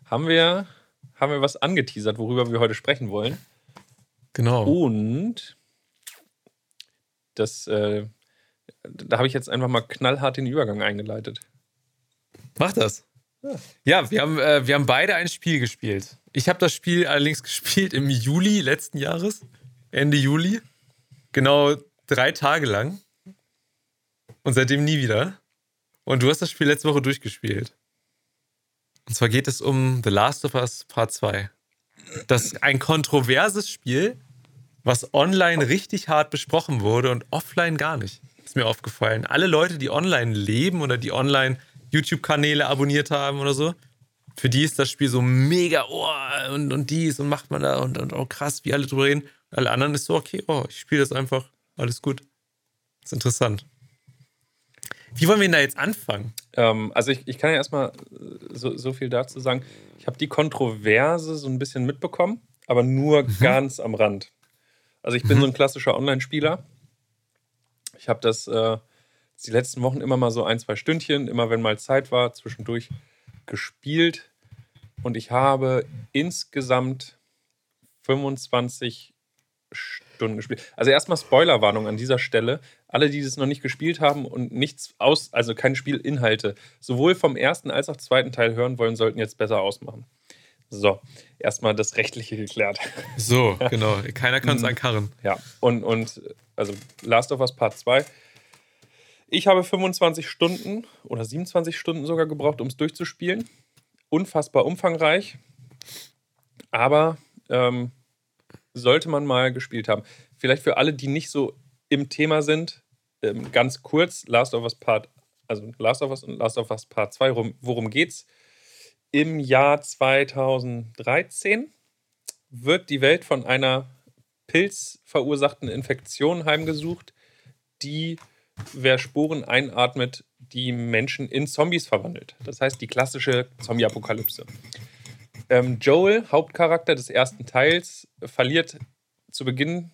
haben wir, haben wir was angeteasert, worüber wir heute sprechen wollen. Genau. Und das, äh, da habe ich jetzt einfach mal knallhart den Übergang eingeleitet. Mach das. Ja. Wir haben, äh, wir haben beide ein Spiel gespielt. Ich habe das Spiel allerdings gespielt im Juli letzten Jahres. Ende Juli. Genau drei Tage lang. Und seitdem nie wieder. Und du hast das Spiel letzte Woche durchgespielt. Und zwar geht es um The Last of Us Part 2. Das ist ein kontroverses Spiel, was online richtig hart besprochen wurde und offline gar nicht. Ist mir aufgefallen. Alle Leute, die online leben oder die online YouTube-Kanäle abonniert haben oder so, für die ist das Spiel so mega, oh, und, und dies und macht man da und, und oh krass, wie alle drüber reden. Alle anderen ist so, okay, oh, ich spiele das einfach, alles gut. ist interessant. Wie wollen wir denn da jetzt anfangen? Ähm, also ich, ich kann ja erstmal so, so viel dazu sagen. Ich habe die Kontroverse so ein bisschen mitbekommen, aber nur mhm. ganz am Rand. Also ich bin mhm. so ein klassischer Online-Spieler. Ich habe das äh, die letzten Wochen immer mal so ein, zwei Stündchen, immer wenn mal Zeit war, zwischendurch gespielt. Und ich habe insgesamt 25 Stunden gespielt. Also erstmal Spoilerwarnung an dieser Stelle. Alle, die das noch nicht gespielt haben und nichts aus, also keine Spielinhalte, sowohl vom ersten als auch zweiten Teil hören wollen, sollten jetzt besser ausmachen. So, erstmal das Rechtliche geklärt. So, genau. Keiner kann es mhm. ankarren. Ja, und, und also Last of Us Part 2. Ich habe 25 Stunden oder 27 Stunden sogar gebraucht, um es durchzuspielen. Unfassbar umfangreich. Aber ähm, sollte man mal gespielt haben. Vielleicht für alle, die nicht so im Thema sind, ähm, ganz kurz: Last of Us Part, also Last of Us und Last of Us Part 2, worum, worum geht's? Im Jahr 2013 wird die Welt von einer pilzverursachten Infektion heimgesucht, die, wer Sporen einatmet, die Menschen in Zombies verwandelt. Das heißt, die klassische Zombie-Apokalypse. Ähm, Joel, Hauptcharakter des ersten Teils, verliert zu Beginn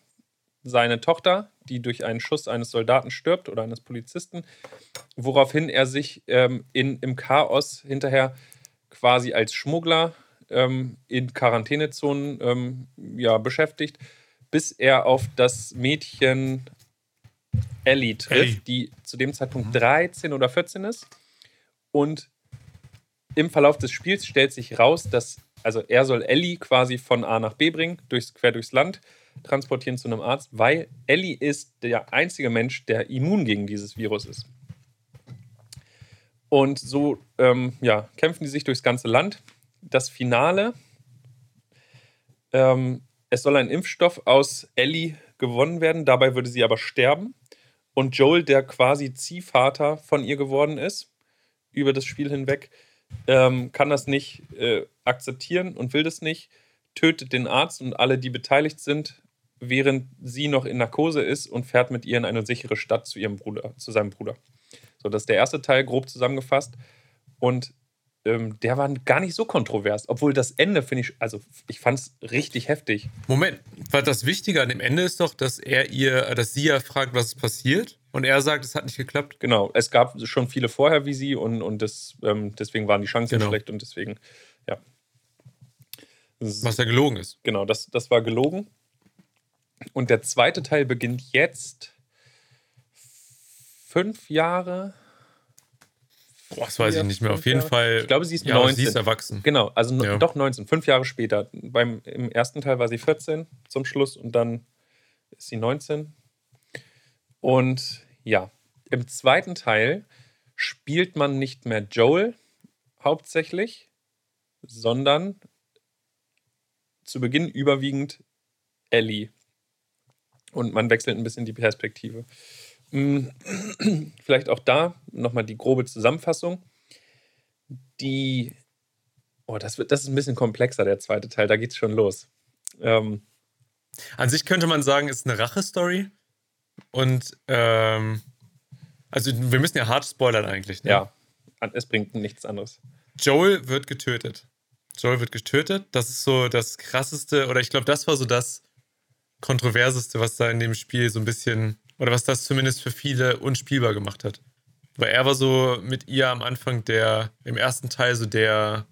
seine Tochter, die durch einen Schuss eines Soldaten stirbt oder eines Polizisten, woraufhin er sich ähm, in, im Chaos hinterher quasi als Schmuggler ähm, in Quarantänezonen ähm, ja, beschäftigt, bis er auf das Mädchen Ellie trifft, Ellie. die zu dem Zeitpunkt 13 oder 14 ist. Und im Verlauf des Spiels stellt sich raus, dass also er soll Ellie quasi von A nach B bringen, durchs, quer durchs Land, transportieren zu einem Arzt, weil Ellie ist der einzige Mensch, der immun gegen dieses Virus ist. Und so ähm, ja, kämpfen die sich durchs ganze Land. Das Finale, ähm, es soll ein Impfstoff aus Ellie gewonnen werden, dabei würde sie aber sterben. Und Joel, der quasi Ziehvater von ihr geworden ist, über das Spiel hinweg, ähm, kann das nicht äh, akzeptieren und will das nicht, tötet den Arzt und alle, die beteiligt sind, während sie noch in Narkose ist und fährt mit ihr in eine sichere Stadt zu ihrem Bruder, zu seinem Bruder. So, das ist der erste Teil, grob zusammengefasst. Und ähm, der war gar nicht so kontrovers, obwohl das Ende finde ich, also ich fand es richtig heftig. Moment, weil das Wichtige an dem Ende ist doch, dass er ihr, dass sie ja fragt, was ist und er sagt, es hat nicht geklappt. Genau, es gab schon viele vorher wie sie und, und das, ähm, deswegen waren die Chancen genau. schlecht und deswegen, ja. Was ja gelogen ist. Genau, das, das war gelogen. Und der zweite Teil beginnt jetzt fünf Jahre Boah, das weiß ich nicht mehr. Auf jeden Fall. Ich glaube, sie ist ja, 19. Sie ist erwachsen. Genau, also ja. doch 19, fünf Jahre später. Beim, Im ersten Teil war sie 14 zum Schluss und dann ist sie 19. Und ja, im zweiten Teil spielt man nicht mehr Joel hauptsächlich, sondern zu Beginn überwiegend Ellie. Und man wechselt ein bisschen die Perspektive. Hm, vielleicht auch da nochmal die grobe Zusammenfassung. Die, oh, das, wird, das ist ein bisschen komplexer, der zweite Teil, da geht es schon los. Ähm, An sich könnte man sagen, ist eine Rache-Story. Und, ähm, also wir müssen ja hart spoilern eigentlich. Ne? Ja, es bringt nichts anderes. Joel wird getötet. Joel wird getötet. Das ist so das krasseste, oder ich glaube, das war so das kontroverseste, was da in dem Spiel so ein bisschen oder was das zumindest für viele unspielbar gemacht hat. Weil er war so mit ihr am Anfang der, im ersten Teil so der,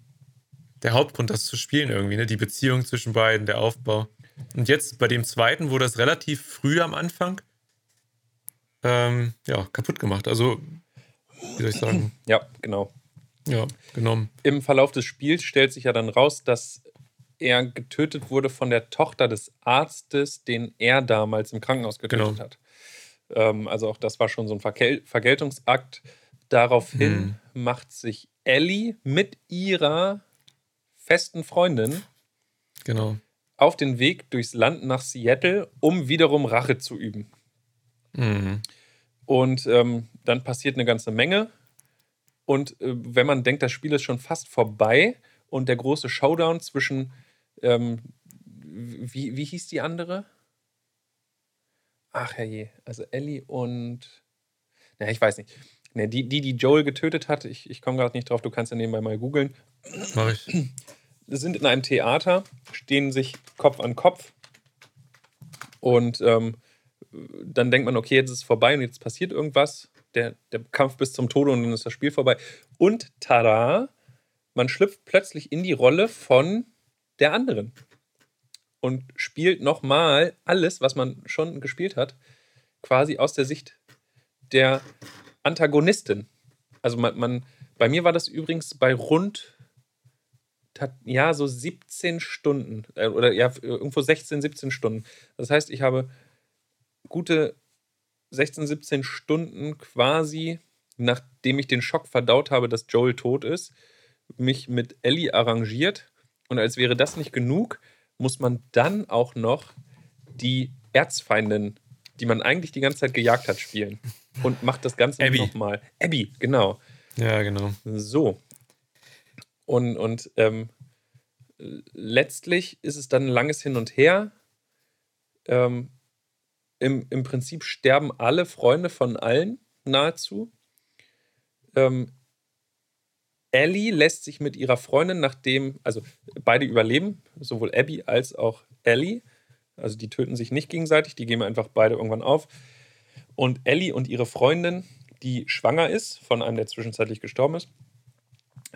der Hauptgrund, das zu spielen irgendwie, ne? Die Beziehung zwischen beiden, der Aufbau. Und jetzt bei dem zweiten wurde das relativ früh am Anfang ähm, ja, kaputt gemacht. Also, wie soll ich sagen? Ja, genau. Ja, genommen. Im Verlauf des Spiels stellt sich ja dann raus, dass er getötet wurde von der Tochter des Arztes, den er damals im Krankenhaus getötet genau. hat. Ähm, also auch das war schon so ein Vergel Vergeltungsakt. Daraufhin hm. macht sich Ellie mit ihrer festen Freundin genau. auf den Weg durchs Land nach Seattle, um wiederum Rache zu üben. Mhm. Und ähm, dann passiert eine ganze Menge. Und äh, wenn man denkt, das Spiel ist schon fast vorbei und der große Showdown zwischen, ähm, wie, wie hieß die andere? Ach herrje, also Ellie und. Na, ich weiß nicht. Ne, die, die, die Joel getötet hat, ich, ich komme gerade nicht drauf, du kannst ja nebenbei mal googeln. Mach ich. sind in einem Theater, stehen sich Kopf an Kopf und ähm, dann denkt man, okay, jetzt ist es vorbei und jetzt passiert irgendwas. Der, der Kampf bis zum Tode und dann ist das Spiel vorbei. Und tada, man schlüpft plötzlich in die Rolle von der anderen und spielt nochmal alles, was man schon gespielt hat, quasi aus der Sicht der Antagonistin. Also man, man bei mir war das übrigens bei rund ja, so 17 Stunden äh, oder ja, irgendwo 16, 17 Stunden. Das heißt, ich habe gute 16, 17 Stunden quasi, nachdem ich den Schock verdaut habe, dass Joel tot ist, mich mit Ellie arrangiert. Und als wäre das nicht genug, muss man dann auch noch die Erzfeindin, die man eigentlich die ganze Zeit gejagt hat, spielen. Und macht das Ganze nochmal. Abby, genau. Ja, genau. So. Und, und ähm, letztlich ist es dann ein langes Hin und Her. Ähm, im, Im Prinzip sterben alle Freunde von allen nahezu. Ähm, Ellie lässt sich mit ihrer Freundin, nachdem, also beide überleben, sowohl Abby als auch Ellie. Also die töten sich nicht gegenseitig, die gehen einfach beide irgendwann auf. Und Ellie und ihre Freundin, die schwanger ist von einem, der zwischenzeitlich gestorben ist,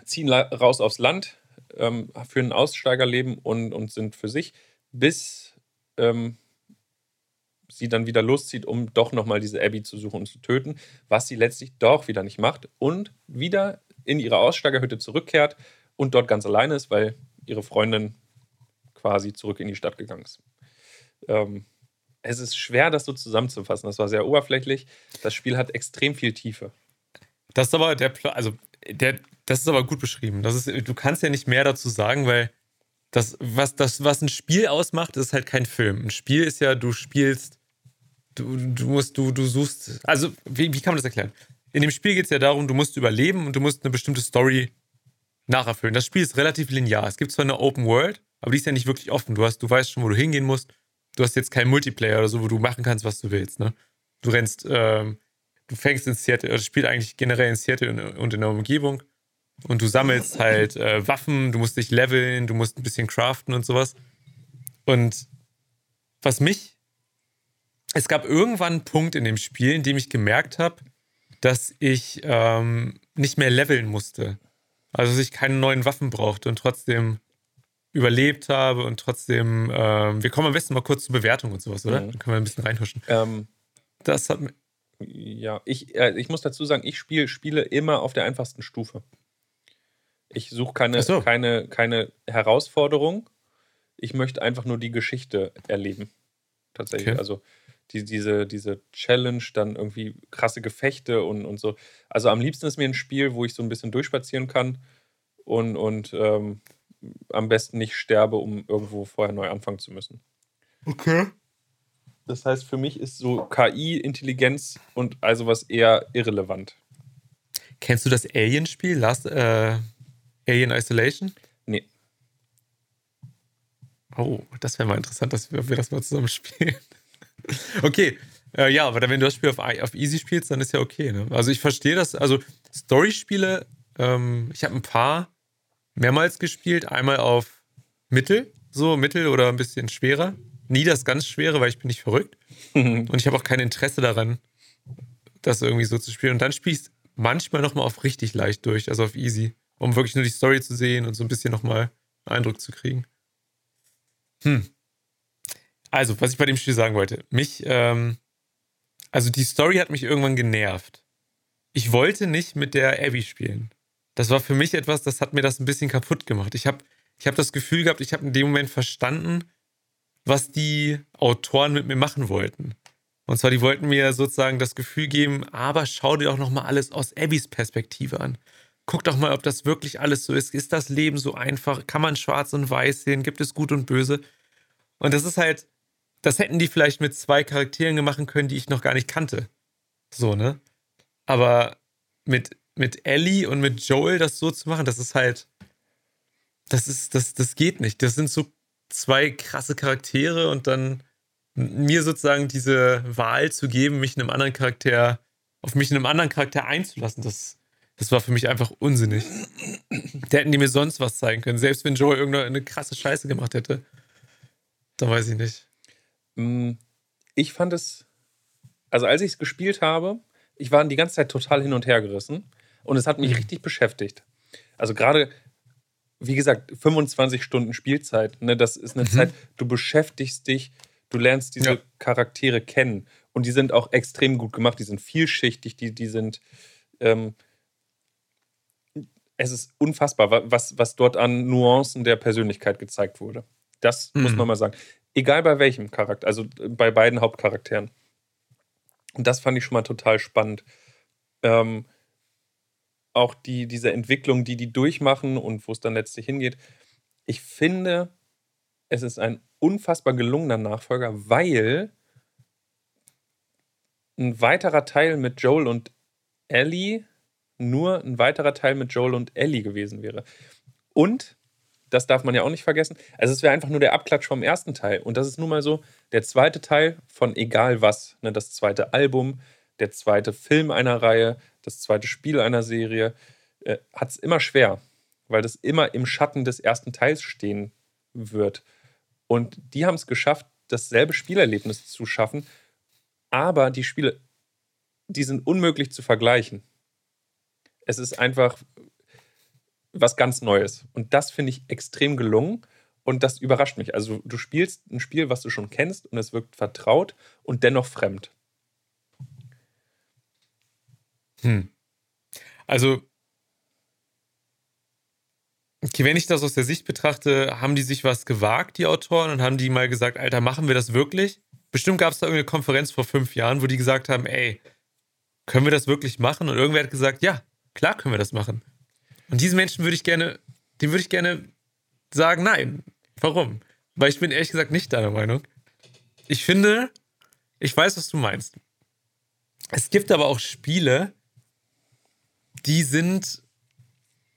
ziehen raus aufs Land, ähm, führen ein Aussteigerleben und, und sind für sich, bis ähm, sie dann wieder loszieht, um doch nochmal diese Abby zu suchen und zu töten, was sie letztlich doch wieder nicht macht und wieder in ihre Aussteigerhütte zurückkehrt und dort ganz alleine ist, weil ihre Freundin quasi zurück in die Stadt gegangen ist. Ähm, es ist schwer, das so zusammenzufassen. Das war sehr oberflächlich. Das Spiel hat extrem viel Tiefe. Das ist aber der, also der, das ist aber gut beschrieben. Das ist, du kannst ja nicht mehr dazu sagen, weil das, was, das, was ein Spiel ausmacht, ist halt kein Film. Ein Spiel ist ja, du spielst, du, du musst, du, du suchst. Also, wie, wie kann man das erklären? In dem Spiel geht es ja darum, du musst überleben und du musst eine bestimmte Story nacherfüllen. Das Spiel ist relativ linear. Es gibt zwar eine Open World, aber die ist ja nicht wirklich offen. Du, hast, du weißt schon, wo du hingehen musst. Du hast jetzt keinen Multiplayer oder so, wo du machen kannst, was du willst. Ne? Du rennst, ähm, du fängst in Seattle, oder spielst eigentlich generell in Seattle und in der Umgebung. Und du sammelst halt äh, Waffen, du musst dich leveln, du musst ein bisschen craften und sowas. Und was mich. Es gab irgendwann einen Punkt in dem Spiel, in dem ich gemerkt habe, dass ich ähm, nicht mehr leveln musste. Also, dass ich keine neuen Waffen brauchte und trotzdem überlebt habe und trotzdem. Ähm, wir kommen am besten mal kurz zur Bewertung und sowas, oder? Mhm. Dann können wir ein bisschen reinhuschen. Ähm, das hat. Ja, ich, äh, ich muss dazu sagen, ich spiel, spiele immer auf der einfachsten Stufe. Ich suche keine, so. keine, keine Herausforderung. Ich möchte einfach nur die Geschichte erleben. Tatsächlich. Okay. Also die, diese, diese Challenge, dann irgendwie krasse Gefechte und, und so. Also am liebsten ist mir ein Spiel, wo ich so ein bisschen durchspazieren kann und, und ähm, am besten nicht sterbe, um irgendwo vorher neu anfangen zu müssen. Okay. Das heißt, für mich ist so KI, Intelligenz und also was eher irrelevant. Kennst du das Alien-Spiel, Last, äh, Alien Isolation? Nee. Oh, das wäre mal interessant, dass wir, wir das mal zusammen spielen. Okay, äh, ja, aber wenn du das Spiel auf, auf Easy spielst, dann ist ja okay. Ne? Also ich verstehe das. Also Story-Spiele, ähm, ich habe ein paar mehrmals gespielt. Einmal auf Mittel, so Mittel oder ein bisschen schwerer. Nie das ganz Schwere, weil ich bin nicht verrückt. Und ich habe auch kein Interesse daran, das irgendwie so zu spielen. Und dann spielst manchmal nochmal auf richtig leicht durch, also auf Easy, um wirklich nur die Story zu sehen und so ein bisschen nochmal einen Eindruck zu kriegen. Hm. Also, was ich bei dem Spiel sagen wollte. Mich, ähm, also die Story hat mich irgendwann genervt. Ich wollte nicht mit der Abby spielen. Das war für mich etwas, das hat mir das ein bisschen kaputt gemacht. Ich habe ich hab das Gefühl gehabt, ich habe in dem Moment verstanden, was die Autoren mit mir machen wollten. Und zwar, die wollten mir sozusagen das Gefühl geben, aber schau dir doch nochmal alles aus Abbys Perspektive an. Guck doch mal, ob das wirklich alles so ist. Ist das Leben so einfach? Kann man schwarz und weiß sehen? Gibt es gut und böse? Und das ist halt, das hätten die vielleicht mit zwei Charakteren machen können, die ich noch gar nicht kannte. So, ne? Aber mit, mit Ellie und mit Joel das so zu machen, das ist halt. Das ist, das, das geht nicht. Das sind so zwei krasse Charaktere und dann mir sozusagen diese Wahl zu geben, mich einem anderen Charakter auf mich in einem anderen Charakter einzulassen, das, das war für mich einfach unsinnig. Da hätten die mir sonst was zeigen können. Selbst wenn Joel irgendeine krasse Scheiße gemacht hätte. Da weiß ich nicht. Mm, ich fand es, also als ich es gespielt habe, ich war die ganze Zeit total hin und her gerissen und es hat mich mhm. richtig beschäftigt. Also gerade, wie gesagt, 25 Stunden Spielzeit, ne, das ist eine mhm. Zeit, du beschäftigst dich, du lernst diese ja. Charaktere kennen und die sind auch extrem gut gemacht, die sind vielschichtig, die, die sind, ähm, es ist unfassbar, was, was dort an Nuancen der Persönlichkeit gezeigt wurde. Das mhm. muss man mal sagen. Egal bei welchem Charakter, also bei beiden Hauptcharakteren. Und das fand ich schon mal total spannend. Ähm, auch die, diese Entwicklung, die die durchmachen und wo es dann letztlich hingeht. Ich finde, es ist ein unfassbar gelungener Nachfolger, weil ein weiterer Teil mit Joel und Ellie nur ein weiterer Teil mit Joel und Ellie gewesen wäre. Und das darf man ja auch nicht vergessen. Also es wäre einfach nur der Abklatsch vom ersten Teil. Und das ist nun mal so der zweite Teil von egal was. Ne? Das zweite Album, der zweite Film einer Reihe, das zweite Spiel einer Serie. Äh, Hat es immer schwer, weil das immer im Schatten des ersten Teils stehen wird. Und die haben es geschafft, dasselbe Spielerlebnis zu schaffen. Aber die Spiele, die sind unmöglich zu vergleichen. Es ist einfach was ganz Neues. Und das finde ich extrem gelungen. Und das überrascht mich. Also du spielst ein Spiel, was du schon kennst und es wirkt vertraut und dennoch fremd. Hm. Also, okay, wenn ich das aus der Sicht betrachte, haben die sich was gewagt, die Autoren, und haben die mal gesagt, Alter, machen wir das wirklich? Bestimmt gab es da irgendeine Konferenz vor fünf Jahren, wo die gesagt haben, ey, können wir das wirklich machen? Und irgendwer hat gesagt, ja, klar können wir das machen. Und diesen Menschen würde ich gerne, dem würde ich gerne sagen, nein. Warum? Weil ich bin ehrlich gesagt nicht deiner Meinung. Ich finde, ich weiß, was du meinst. Es gibt aber auch Spiele, die sind,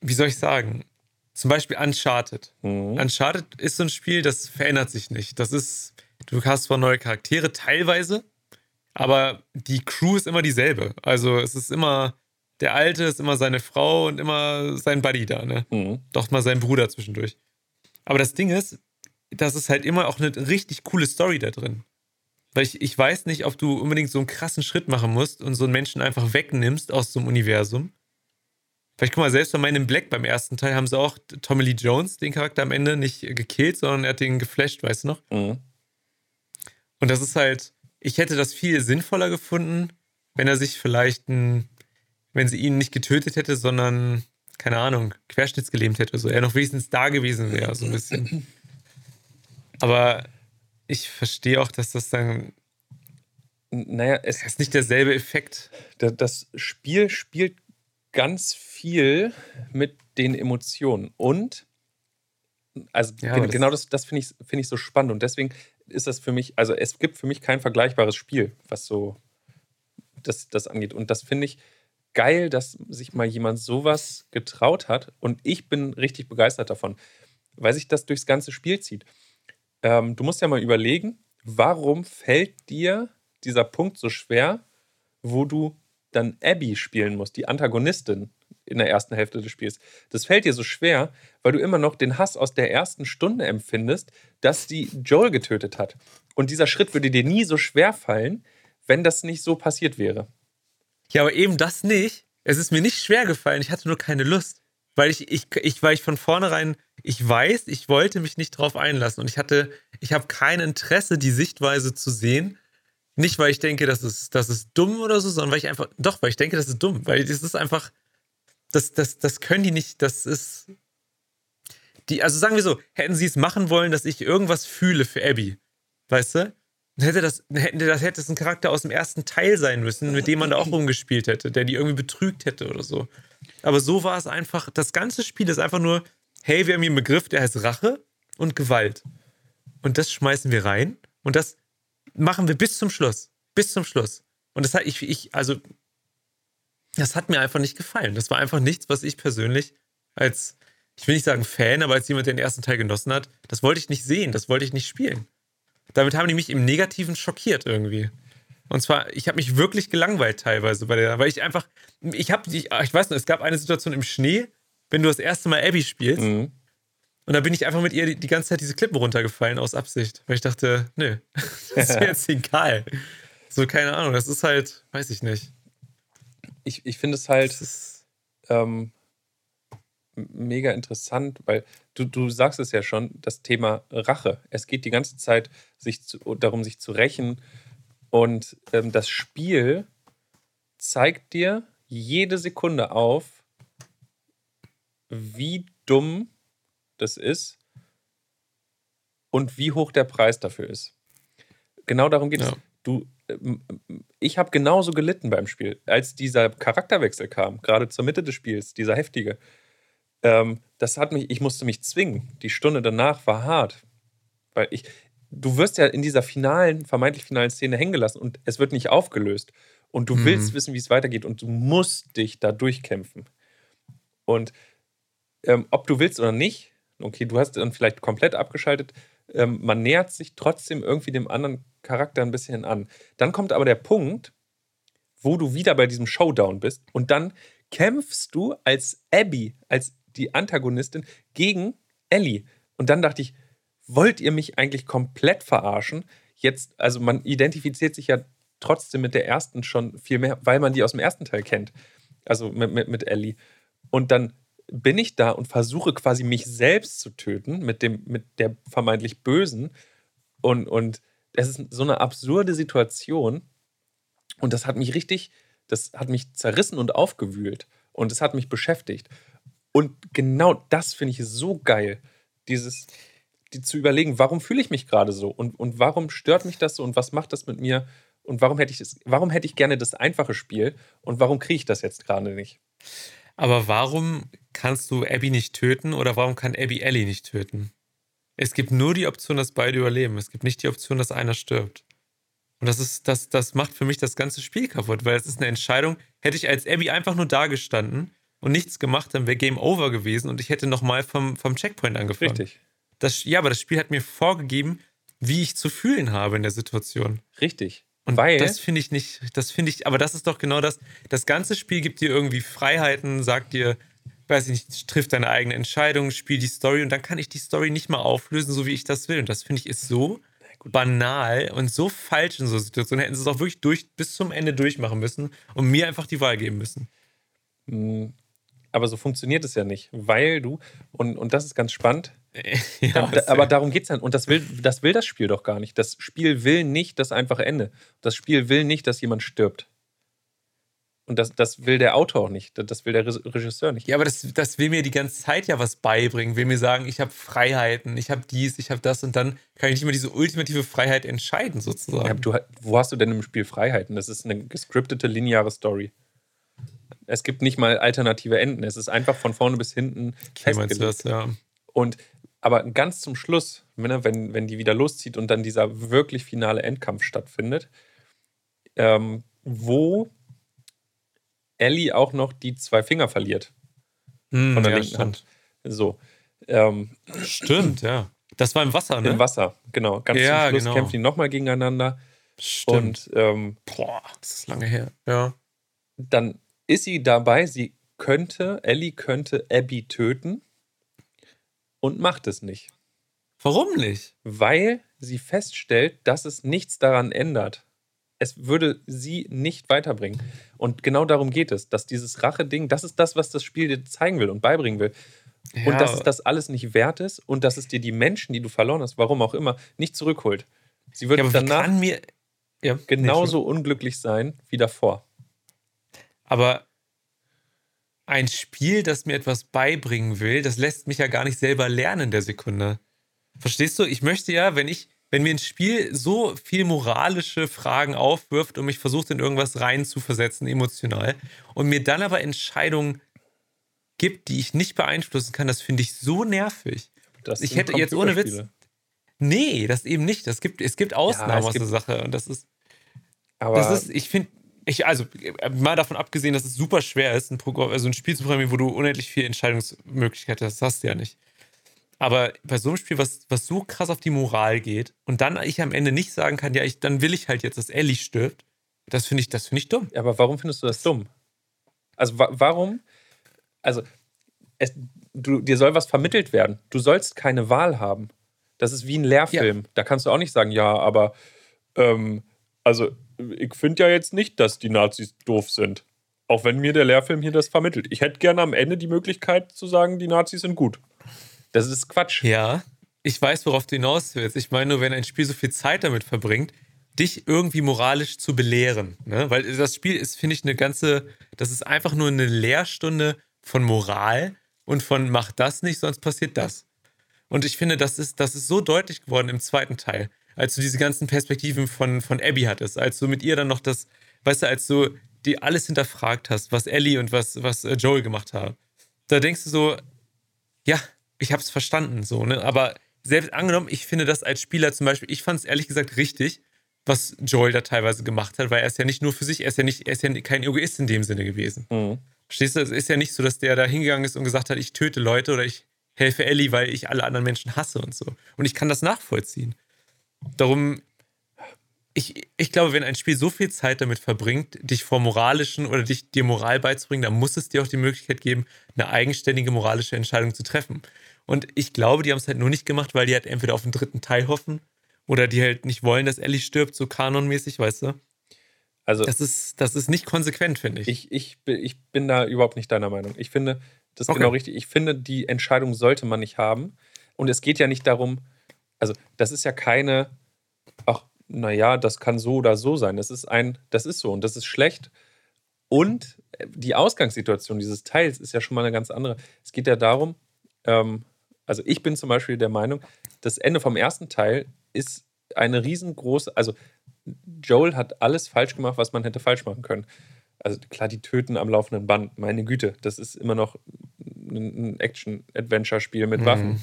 wie soll ich sagen, zum Beispiel Uncharted. Mhm. Uncharted ist so ein Spiel, das verändert sich nicht. Das ist, du hast zwar neue Charaktere, teilweise, aber die Crew ist immer dieselbe. Also es ist immer der Alte ist immer seine Frau und immer sein Buddy da, ne? Mhm. Doch mal sein Bruder zwischendurch. Aber das Ding ist, das ist halt immer auch eine richtig coole Story da drin. Weil ich, ich weiß nicht, ob du unbedingt so einen krassen Schritt machen musst und so einen Menschen einfach wegnimmst aus so einem Universum. Vielleicht guck mal, selbst bei meinem Black beim ersten Teil haben sie auch Tommy Lee Jones, den Charakter am Ende, nicht gekillt, sondern er hat den geflasht, weißt du noch? Mhm. Und das ist halt, ich hätte das viel sinnvoller gefunden, wenn er sich vielleicht ein wenn sie ihn nicht getötet hätte, sondern, keine Ahnung, querschnittsgelähmt hätte. So er noch wenigstens da gewesen wäre, so ein bisschen. Aber ich verstehe auch, dass das dann. Naja, es ist nicht derselbe Effekt. Das Spiel spielt ganz viel mit den Emotionen. Und, also ja, genau, das, das, das finde ich, find ich so spannend. Und deswegen ist das für mich, also es gibt für mich kein vergleichbares Spiel, was so das, das angeht. Und das finde ich, geil, dass sich mal jemand sowas getraut hat. Und ich bin richtig begeistert davon, weil sich das durchs ganze Spiel zieht. Ähm, du musst ja mal überlegen, warum fällt dir dieser Punkt so schwer, wo du dann Abby spielen musst, die Antagonistin in der ersten Hälfte des Spiels. Das fällt dir so schwer, weil du immer noch den Hass aus der ersten Stunde empfindest, dass sie Joel getötet hat. Und dieser Schritt würde dir nie so schwer fallen, wenn das nicht so passiert wäre. Ja, aber eben das nicht. Es ist mir nicht schwer gefallen, ich hatte nur keine Lust. Weil ich, ich, ich, weil ich von vornherein, ich weiß, ich wollte mich nicht drauf einlassen und ich hatte, ich habe kein Interesse, die Sichtweise zu sehen. Nicht, weil ich denke, das ist, das ist dumm oder so, sondern weil ich einfach, doch, weil ich denke, das ist dumm. Weil das ist einfach, das, das, das können die nicht, das ist. Die, also sagen wir so, hätten sie es machen wollen, dass ich irgendwas fühle für Abby, weißt du? Hätte das, hätte das, hätte das ein Charakter aus dem ersten Teil sein müssen, mit dem man da auch rumgespielt hätte, der die irgendwie betrügt hätte oder so. Aber so war es einfach, das ganze Spiel ist einfach nur, hey, wir haben hier einen Begriff, der heißt Rache und Gewalt. Und das schmeißen wir rein und das machen wir bis zum Schluss. Bis zum Schluss. Und das hat ich, ich, also, das hat mir einfach nicht gefallen. Das war einfach nichts, was ich persönlich als, ich will nicht sagen Fan, aber als jemand, der den ersten Teil genossen hat, das wollte ich nicht sehen, das wollte ich nicht spielen. Damit haben die mich im Negativen schockiert irgendwie. Und zwar, ich habe mich wirklich gelangweilt teilweise bei der, weil ich einfach, ich habe, ich, ich weiß noch, es gab eine Situation im Schnee, wenn du das erste Mal Abby spielst. Mhm. Und da bin ich einfach mit ihr die, die, ganze Zeit diese Klippen runtergefallen aus Absicht, weil ich dachte, nö, das ist mir jetzt egal. So, keine Ahnung, das ist halt, weiß ich nicht. Ich, ich finde es halt ähm, mega interessant, weil du, du sagst es ja schon, das Thema Rache. Es geht die ganze Zeit sich zu, darum, sich zu rächen und ähm, das Spiel zeigt dir jede Sekunde auf, wie dumm das ist und wie hoch der Preis dafür ist. Genau darum geht ja. es. Du, ähm, ich habe genauso gelitten beim Spiel, als dieser Charakterwechsel kam, gerade zur Mitte des Spiels, dieser heftige. Ähm, das hat mich, ich musste mich zwingen. Die Stunde danach war hart, weil ich, du wirst ja in dieser finalen, vermeintlich finalen Szene hängen gelassen und es wird nicht aufgelöst. Und du mhm. willst wissen, wie es weitergeht und du musst dich da durchkämpfen. Und ähm, ob du willst oder nicht, okay, du hast dann vielleicht komplett abgeschaltet, ähm, man nähert sich trotzdem irgendwie dem anderen Charakter ein bisschen an. Dann kommt aber der Punkt, wo du wieder bei diesem Showdown bist und dann kämpfst du als Abby, als die Antagonistin, gegen Ellie. Und dann dachte ich, wollt ihr mich eigentlich komplett verarschen? Jetzt, also man identifiziert sich ja trotzdem mit der ersten schon viel mehr, weil man die aus dem ersten Teil kennt. Also mit, mit, mit Ellie. Und dann bin ich da und versuche quasi mich selbst zu töten mit, dem, mit der vermeintlich Bösen. Und, und es ist so eine absurde Situation. Und das hat mich richtig, das hat mich zerrissen und aufgewühlt. Und es hat mich beschäftigt. Und genau das finde ich so geil. Dieses, die zu überlegen, warum fühle ich mich gerade so und, und warum stört mich das so und was macht das mit mir und warum hätte ich das, warum hätte ich gerne das einfache Spiel und warum kriege ich das jetzt gerade nicht? Aber warum kannst du Abby nicht töten oder warum kann Abby Ellie nicht töten? Es gibt nur die Option, dass beide überleben. Es gibt nicht die Option, dass einer stirbt. Und das ist, das, das macht für mich das ganze Spiel kaputt, weil es ist eine Entscheidung. Hätte ich als Abby einfach nur dagestanden und nichts gemacht, dann wäre Game Over gewesen und ich hätte nochmal vom, vom Checkpoint angefangen. Richtig. Das, ja, aber das Spiel hat mir vorgegeben, wie ich zu fühlen habe in der Situation. Richtig. Und Weil, das finde ich nicht, das finde ich, aber das ist doch genau das. Das ganze Spiel gibt dir irgendwie Freiheiten, sagt dir, weiß ich nicht, trifft deine eigene Entscheidung, spiel die Story und dann kann ich die Story nicht mal auflösen, so wie ich das will. Und das finde ich ist so banal und so falsch in so Situationen. Hätten sie es auch wirklich durch, bis zum Ende durchmachen müssen und mir einfach die Wahl geben müssen. Aber so funktioniert es ja nicht, weil du, und, und das ist ganz spannend, ja, da, aber darum geht es dann. Und das will, das will das Spiel doch gar nicht. Das Spiel will nicht das einfache Ende. Das Spiel will nicht, dass jemand stirbt. Und das, das will der Autor auch nicht. Das will der Regisseur nicht. Ja, aber das, das will mir die ganze Zeit ja was beibringen. Will mir sagen, ich habe Freiheiten, ich habe dies, ich habe das und dann kann ich nicht mehr diese ultimative Freiheit entscheiden, sozusagen. Ja, du, wo hast du denn im Spiel Freiheiten? Das ist eine gescriptete, lineare Story. Es gibt nicht mal alternative Enden. Es ist einfach von vorne bis hinten festgelegt. Das, ja. Und aber ganz zum Schluss, ne, wenn, wenn die wieder loszieht und dann dieser wirklich finale Endkampf stattfindet, ähm, wo Ellie auch noch die zwei Finger verliert. Mm, von der ja, linken stimmt. Hand. So. Ähm, stimmt, ja. Das war im Wasser, ne? Im Wasser, genau. Ganz ja, zum Schluss genau. kämpfen die nochmal gegeneinander. Stimmt. Und ähm, boah, das ist lange her. Ja. Dann ist sie dabei, sie könnte, Ellie könnte Abby töten und macht es nicht. Warum nicht? Weil sie feststellt, dass es nichts daran ändert. Es würde sie nicht weiterbringen. Und genau darum geht es, dass dieses Rache-Ding, das ist das, was das Spiel dir zeigen will und beibringen will. Ja. Und dass es das alles nicht wert ist und dass es dir die Menschen, die du verloren hast, warum auch immer, nicht zurückholt. Sie wird ja, danach mir, ja, genauso unglücklich sein wie davor. Aber ein Spiel, das mir etwas beibringen will, das lässt mich ja gar nicht selber lernen in der Sekunde. Verstehst du? Ich möchte ja, wenn ich, wenn mir ein Spiel so viel moralische Fragen aufwirft und mich versucht, in irgendwas rein zu versetzen, emotional, und mir dann aber Entscheidungen gibt, die ich nicht beeinflussen kann, das finde ich so nervig. Das ich hätte jetzt ohne Witz. Nee, das eben nicht. Das gibt, es gibt Ausnahmen ja, aus der Sache. Und das ist. Aber das ist, ich finde, ich, also äh, mal davon abgesehen, dass es super schwer ist, ein, Programm, also ein Spiel zu programmieren, wo du unendlich viel Entscheidungsmöglichkeiten hast, das hast du ja nicht. Aber bei so einem Spiel, was, was so krass auf die Moral geht und dann ich am Ende nicht sagen kann, ja, ich, dann will ich halt jetzt, dass Ellie stirbt, Das finde ich, das finde ich dumm. Ja, aber warum findest du das dumm? Also wa warum? Also es, du, dir soll was vermittelt werden. Du sollst keine Wahl haben. Das ist wie ein Lehrfilm. Ja. Da kannst du auch nicht sagen, ja, aber ähm, also ich finde ja jetzt nicht, dass die Nazis doof sind. Auch wenn mir der Lehrfilm hier das vermittelt. Ich hätte gerne am Ende die Möglichkeit zu sagen, die Nazis sind gut. Das ist Quatsch. Ja, ich weiß, worauf du hinaus willst. Ich meine nur, wenn ein Spiel so viel Zeit damit verbringt, dich irgendwie moralisch zu belehren. Ne? Weil das Spiel ist, finde ich, eine ganze, das ist einfach nur eine Lehrstunde von Moral und von mach das nicht, sonst passiert das. Und ich finde, das ist, das ist so deutlich geworden im zweiten Teil, als du diese ganzen Perspektiven von, von Abby hattest, als du mit ihr dann noch das, weißt du, als du die alles hinterfragt hast, was Ellie und was, was äh, Joel gemacht haben. Da denkst du so, ja, ich hab's verstanden, so, ne? Aber selbst angenommen, ich finde das als Spieler zum Beispiel, ich fand es ehrlich gesagt richtig, was Joel da teilweise gemacht hat, weil er ist ja nicht nur für sich, er ist ja nicht, er ist ja kein Egoist in dem Sinne gewesen. Mhm. Verstehst du? Es ist ja nicht so, dass der da hingegangen ist und gesagt hat, ich töte Leute oder ich helfe Ellie, weil ich alle anderen Menschen hasse und so. Und ich kann das nachvollziehen. Darum, ich, ich glaube, wenn ein Spiel so viel Zeit damit verbringt, dich vor moralischen oder dich dir Moral beizubringen, dann muss es dir auch die Möglichkeit geben, eine eigenständige moralische Entscheidung zu treffen. Und ich glaube, die haben es halt nur nicht gemacht, weil die halt entweder auf den dritten Teil hoffen oder die halt nicht wollen, dass Ellie stirbt, so kanonmäßig, weißt du? Also, das ist, das ist nicht konsequent, finde ich. ich. Ich, ich bin da überhaupt nicht deiner Meinung. Ich finde, das ist okay. genau richtig. Ich finde, die Entscheidung sollte man nicht haben. Und es geht ja nicht darum, also das ist ja keine, ach, naja, das kann so oder so sein. Das ist ein, das ist so und das ist schlecht. Und die Ausgangssituation dieses Teils ist ja schon mal eine ganz andere. Es geht ja darum, ähm, also ich bin zum Beispiel der Meinung, das Ende vom ersten Teil ist eine riesengroße, also Joel hat alles falsch gemacht, was man hätte falsch machen können. Also klar, die töten am laufenden Band, meine Güte, das ist immer noch ein Action-Adventure-Spiel mit mhm. Waffen.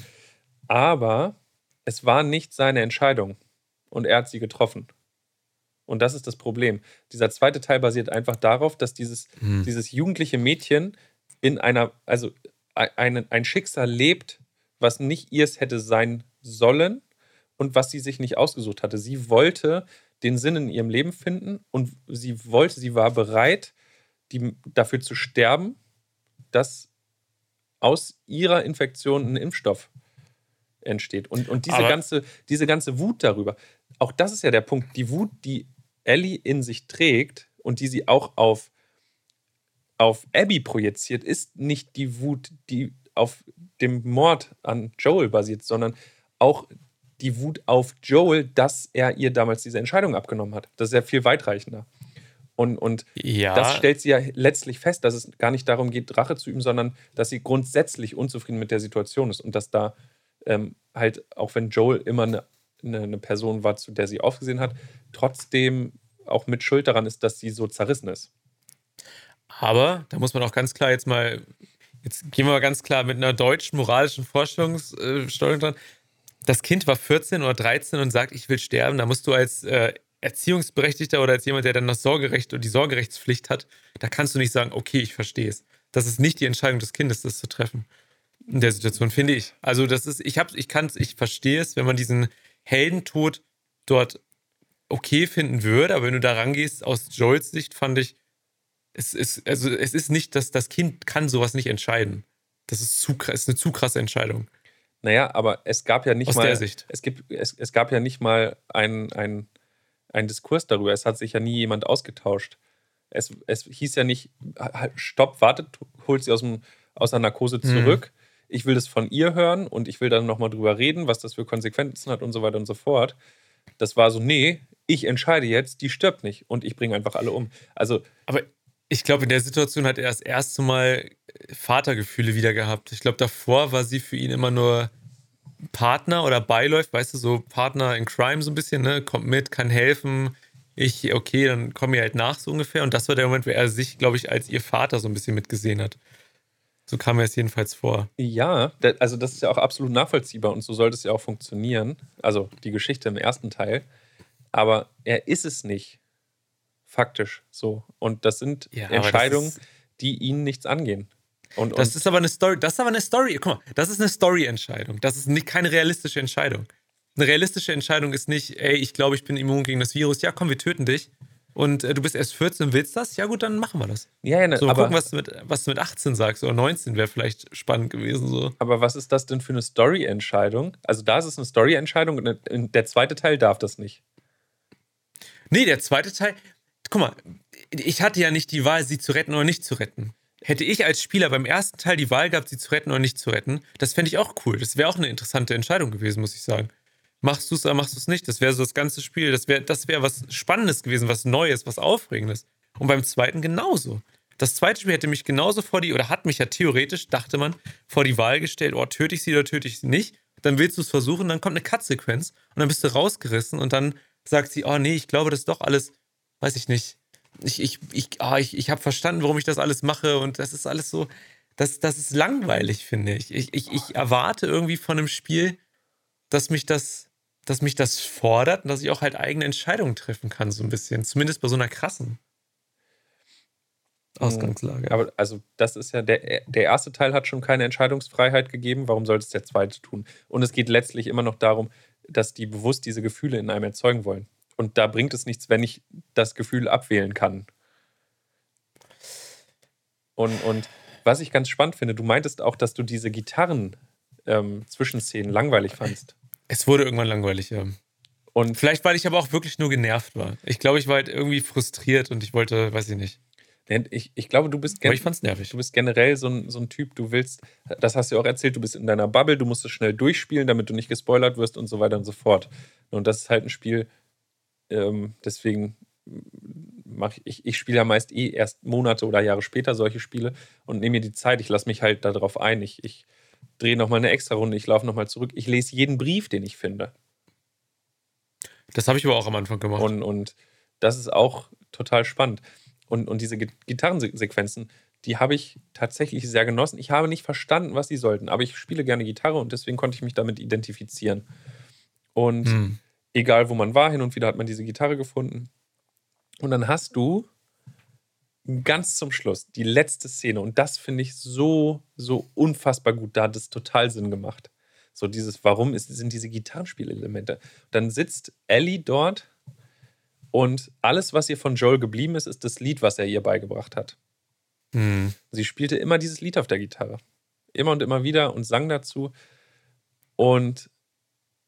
Aber es war nicht seine Entscheidung und er hat sie getroffen. Und das ist das Problem. Dieser zweite Teil basiert einfach darauf, dass dieses, mhm. dieses jugendliche Mädchen in einer, also ein, ein Schicksal lebt, was nicht ihrs hätte sein sollen und was sie sich nicht ausgesucht hatte. Sie wollte den Sinn in ihrem Leben finden und sie wollte, sie war bereit, die, dafür zu sterben, dass aus ihrer Infektion ein Impfstoff entsteht. Und, und diese, ganze, diese ganze Wut darüber, auch das ist ja der Punkt, die Wut, die Ellie in sich trägt und die sie auch auf, auf Abby projiziert, ist nicht die Wut, die auf dem Mord an Joel basiert, sondern auch die Wut auf Joel, dass er ihr damals diese Entscheidung abgenommen hat. Das ist ja viel weitreichender. Und, und ja. das stellt sie ja letztlich fest, dass es gar nicht darum geht, Rache zu üben, sondern dass sie grundsätzlich unzufrieden mit der Situation ist und dass da ähm, halt, auch wenn Joel immer eine, eine, eine, Person war, zu der sie aufgesehen hat, trotzdem auch mit Schuld daran ist, dass sie so zerrissen ist. Aber da muss man auch ganz klar jetzt mal, jetzt gehen wir mal ganz klar mit einer deutschen moralischen Vorstellungssteuerung dran das Kind war 14 oder 13 und sagt, ich will sterben, da musst du als äh, Erziehungsberechtigter oder als jemand, der dann das Sorgerecht und die Sorgerechtspflicht hat, da kannst du nicht sagen, okay, ich verstehe es. Das ist nicht die Entscheidung des Kindes, das zu treffen. In der Situation, finde ich. Also, das ist, ich hab's, ich kann's, ich verstehe es, wenn man diesen Heldentod dort okay finden würde, aber wenn du da rangehst, aus Joels Sicht fand ich, es ist, also es ist nicht, dass das Kind kann sowas nicht entscheiden. Das ist zu ist eine zu krasse Entscheidung. Naja, aber es gab ja nicht Aus mal. Der Sicht. Es, gibt, es, es gab ja nicht mal einen ein Diskurs darüber. Es hat sich ja nie jemand ausgetauscht. Es, es hieß ja nicht, stopp, wartet, holt sie aus, dem, aus der Narkose mhm. zurück. Mhm. Ich will das von ihr hören und ich will dann nochmal drüber reden, was das für Konsequenzen hat und so weiter und so fort. Das war so, nee, ich entscheide jetzt, die stirbt nicht und ich bringe einfach alle um. Also. Aber ich glaube, in der Situation hat er das erste Mal Vatergefühle wieder gehabt. Ich glaube, davor war sie für ihn immer nur Partner oder beiläuft, weißt du, so Partner in Crime so ein bisschen, ne? Kommt mit, kann helfen. Ich, okay, dann komme ich halt nach, so ungefähr. Und das war der Moment, wo er sich, glaube ich, als ihr Vater so ein bisschen mitgesehen hat. So kam mir es jedenfalls vor. Ja, also das ist ja auch absolut nachvollziehbar und so sollte es ja auch funktionieren. Also die Geschichte im ersten Teil. Aber er ist es nicht. Faktisch so. Und das sind ja, Entscheidungen, das die ihn nichts angehen. Und, das ist aber eine Story, das ist aber eine Story, guck mal, das ist eine Story-Entscheidung. Das ist nicht, keine realistische Entscheidung. Eine realistische Entscheidung ist nicht, ey, ich glaube, ich bin immun gegen das Virus. Ja, komm, wir töten dich. Und äh, du bist erst 14 und willst das, ja gut, dann machen wir das. Ja, ja, ne, So, mal aber, gucken, was du, mit, was du mit 18 sagst oder 19 wäre vielleicht spannend gewesen. So. aber was ist das denn für eine Story-Entscheidung? Also da ist es eine Story-Entscheidung und der zweite Teil darf das nicht. Nee, der zweite Teil, guck mal, ich hatte ja nicht die Wahl, sie zu retten oder nicht zu retten. Hätte ich als Spieler beim ersten Teil die Wahl gehabt, sie zu retten oder nicht zu retten, das fände ich auch cool. Das wäre auch eine interessante Entscheidung gewesen, muss ich sagen. Machst du es oder machst du es nicht? Das wäre so das ganze Spiel. Das wäre das wär was Spannendes gewesen, was Neues, was Aufregendes. Und beim zweiten genauso. Das zweite Spiel hätte mich genauso vor die, oder hat mich ja theoretisch, dachte man, vor die Wahl gestellt, oh, töte ich sie oder töte ich sie nicht. Dann willst du es versuchen, dann kommt eine Cut-Sequenz und dann bist du rausgerissen und dann sagt sie, oh nee, ich glaube, das ist doch alles, weiß ich nicht. Ich, ich, ich, ah, ich, ich habe verstanden, warum ich das alles mache und das ist alles so, das, das ist langweilig, finde ich. Ich, ich. ich erwarte irgendwie von einem Spiel, dass mich das, dass mich das fordert und dass ich auch halt eigene Entscheidungen treffen kann, so ein bisschen. Zumindest bei so einer krassen Ausgangslage. Aber also das ist ja, der, der erste Teil hat schon keine Entscheidungsfreiheit gegeben. Warum sollte es der zweite tun? Und es geht letztlich immer noch darum, dass die bewusst diese Gefühle in einem erzeugen wollen. Und da bringt es nichts, wenn ich das Gefühl abwählen kann. Und, und was ich ganz spannend finde, du meintest auch, dass du diese Gitarren-Zwischenszenen langweilig fandst. Es wurde irgendwann langweilig, ja. Und Vielleicht, weil ich aber auch wirklich nur genervt war. Ich glaube, ich war halt irgendwie frustriert und ich wollte, weiß ich nicht. ich, ich glaube, du bist, ich fand's nervig. du bist generell so ein, so ein Typ, du willst, das hast du ja auch erzählt, du bist in deiner Bubble, du musst es schnell durchspielen, damit du nicht gespoilert wirst und so weiter und so fort. Und das ist halt ein Spiel, ähm, deswegen mache ich, ich, ich spiele ja meist eh erst Monate oder Jahre später solche Spiele und nehme mir die Zeit, ich lasse mich halt darauf ein, ich, ich drehe nochmal eine extra Runde, ich laufe nochmal zurück, ich lese jeden Brief, den ich finde. Das habe ich aber auch am Anfang gemacht. Und, und das ist auch total spannend. Und, und diese Gi- Gitarrensequenzen, die habe ich tatsächlich sehr genossen. Ich habe nicht verstanden, was sie sollten, aber ich spiele gerne Gitarre und deswegen konnte ich mich damit identifizieren. Und Hm. egal wo man war, hin und wieder hat man diese Gitarre gefunden. Und dann hast du ganz zum Schluss die letzte Szene und das finde ich so, so unfassbar gut. Da hat es total Sinn gemacht. So dieses, warum ist, sind diese Gitarrenspielelemente? Dann sitzt Ellie dort und alles, was ihr von Joel geblieben ist, ist das Lied, was er ihr beigebracht hat. Hm. Sie spielte immer dieses Lied auf der Gitarre. Immer und immer wieder und sang dazu. Und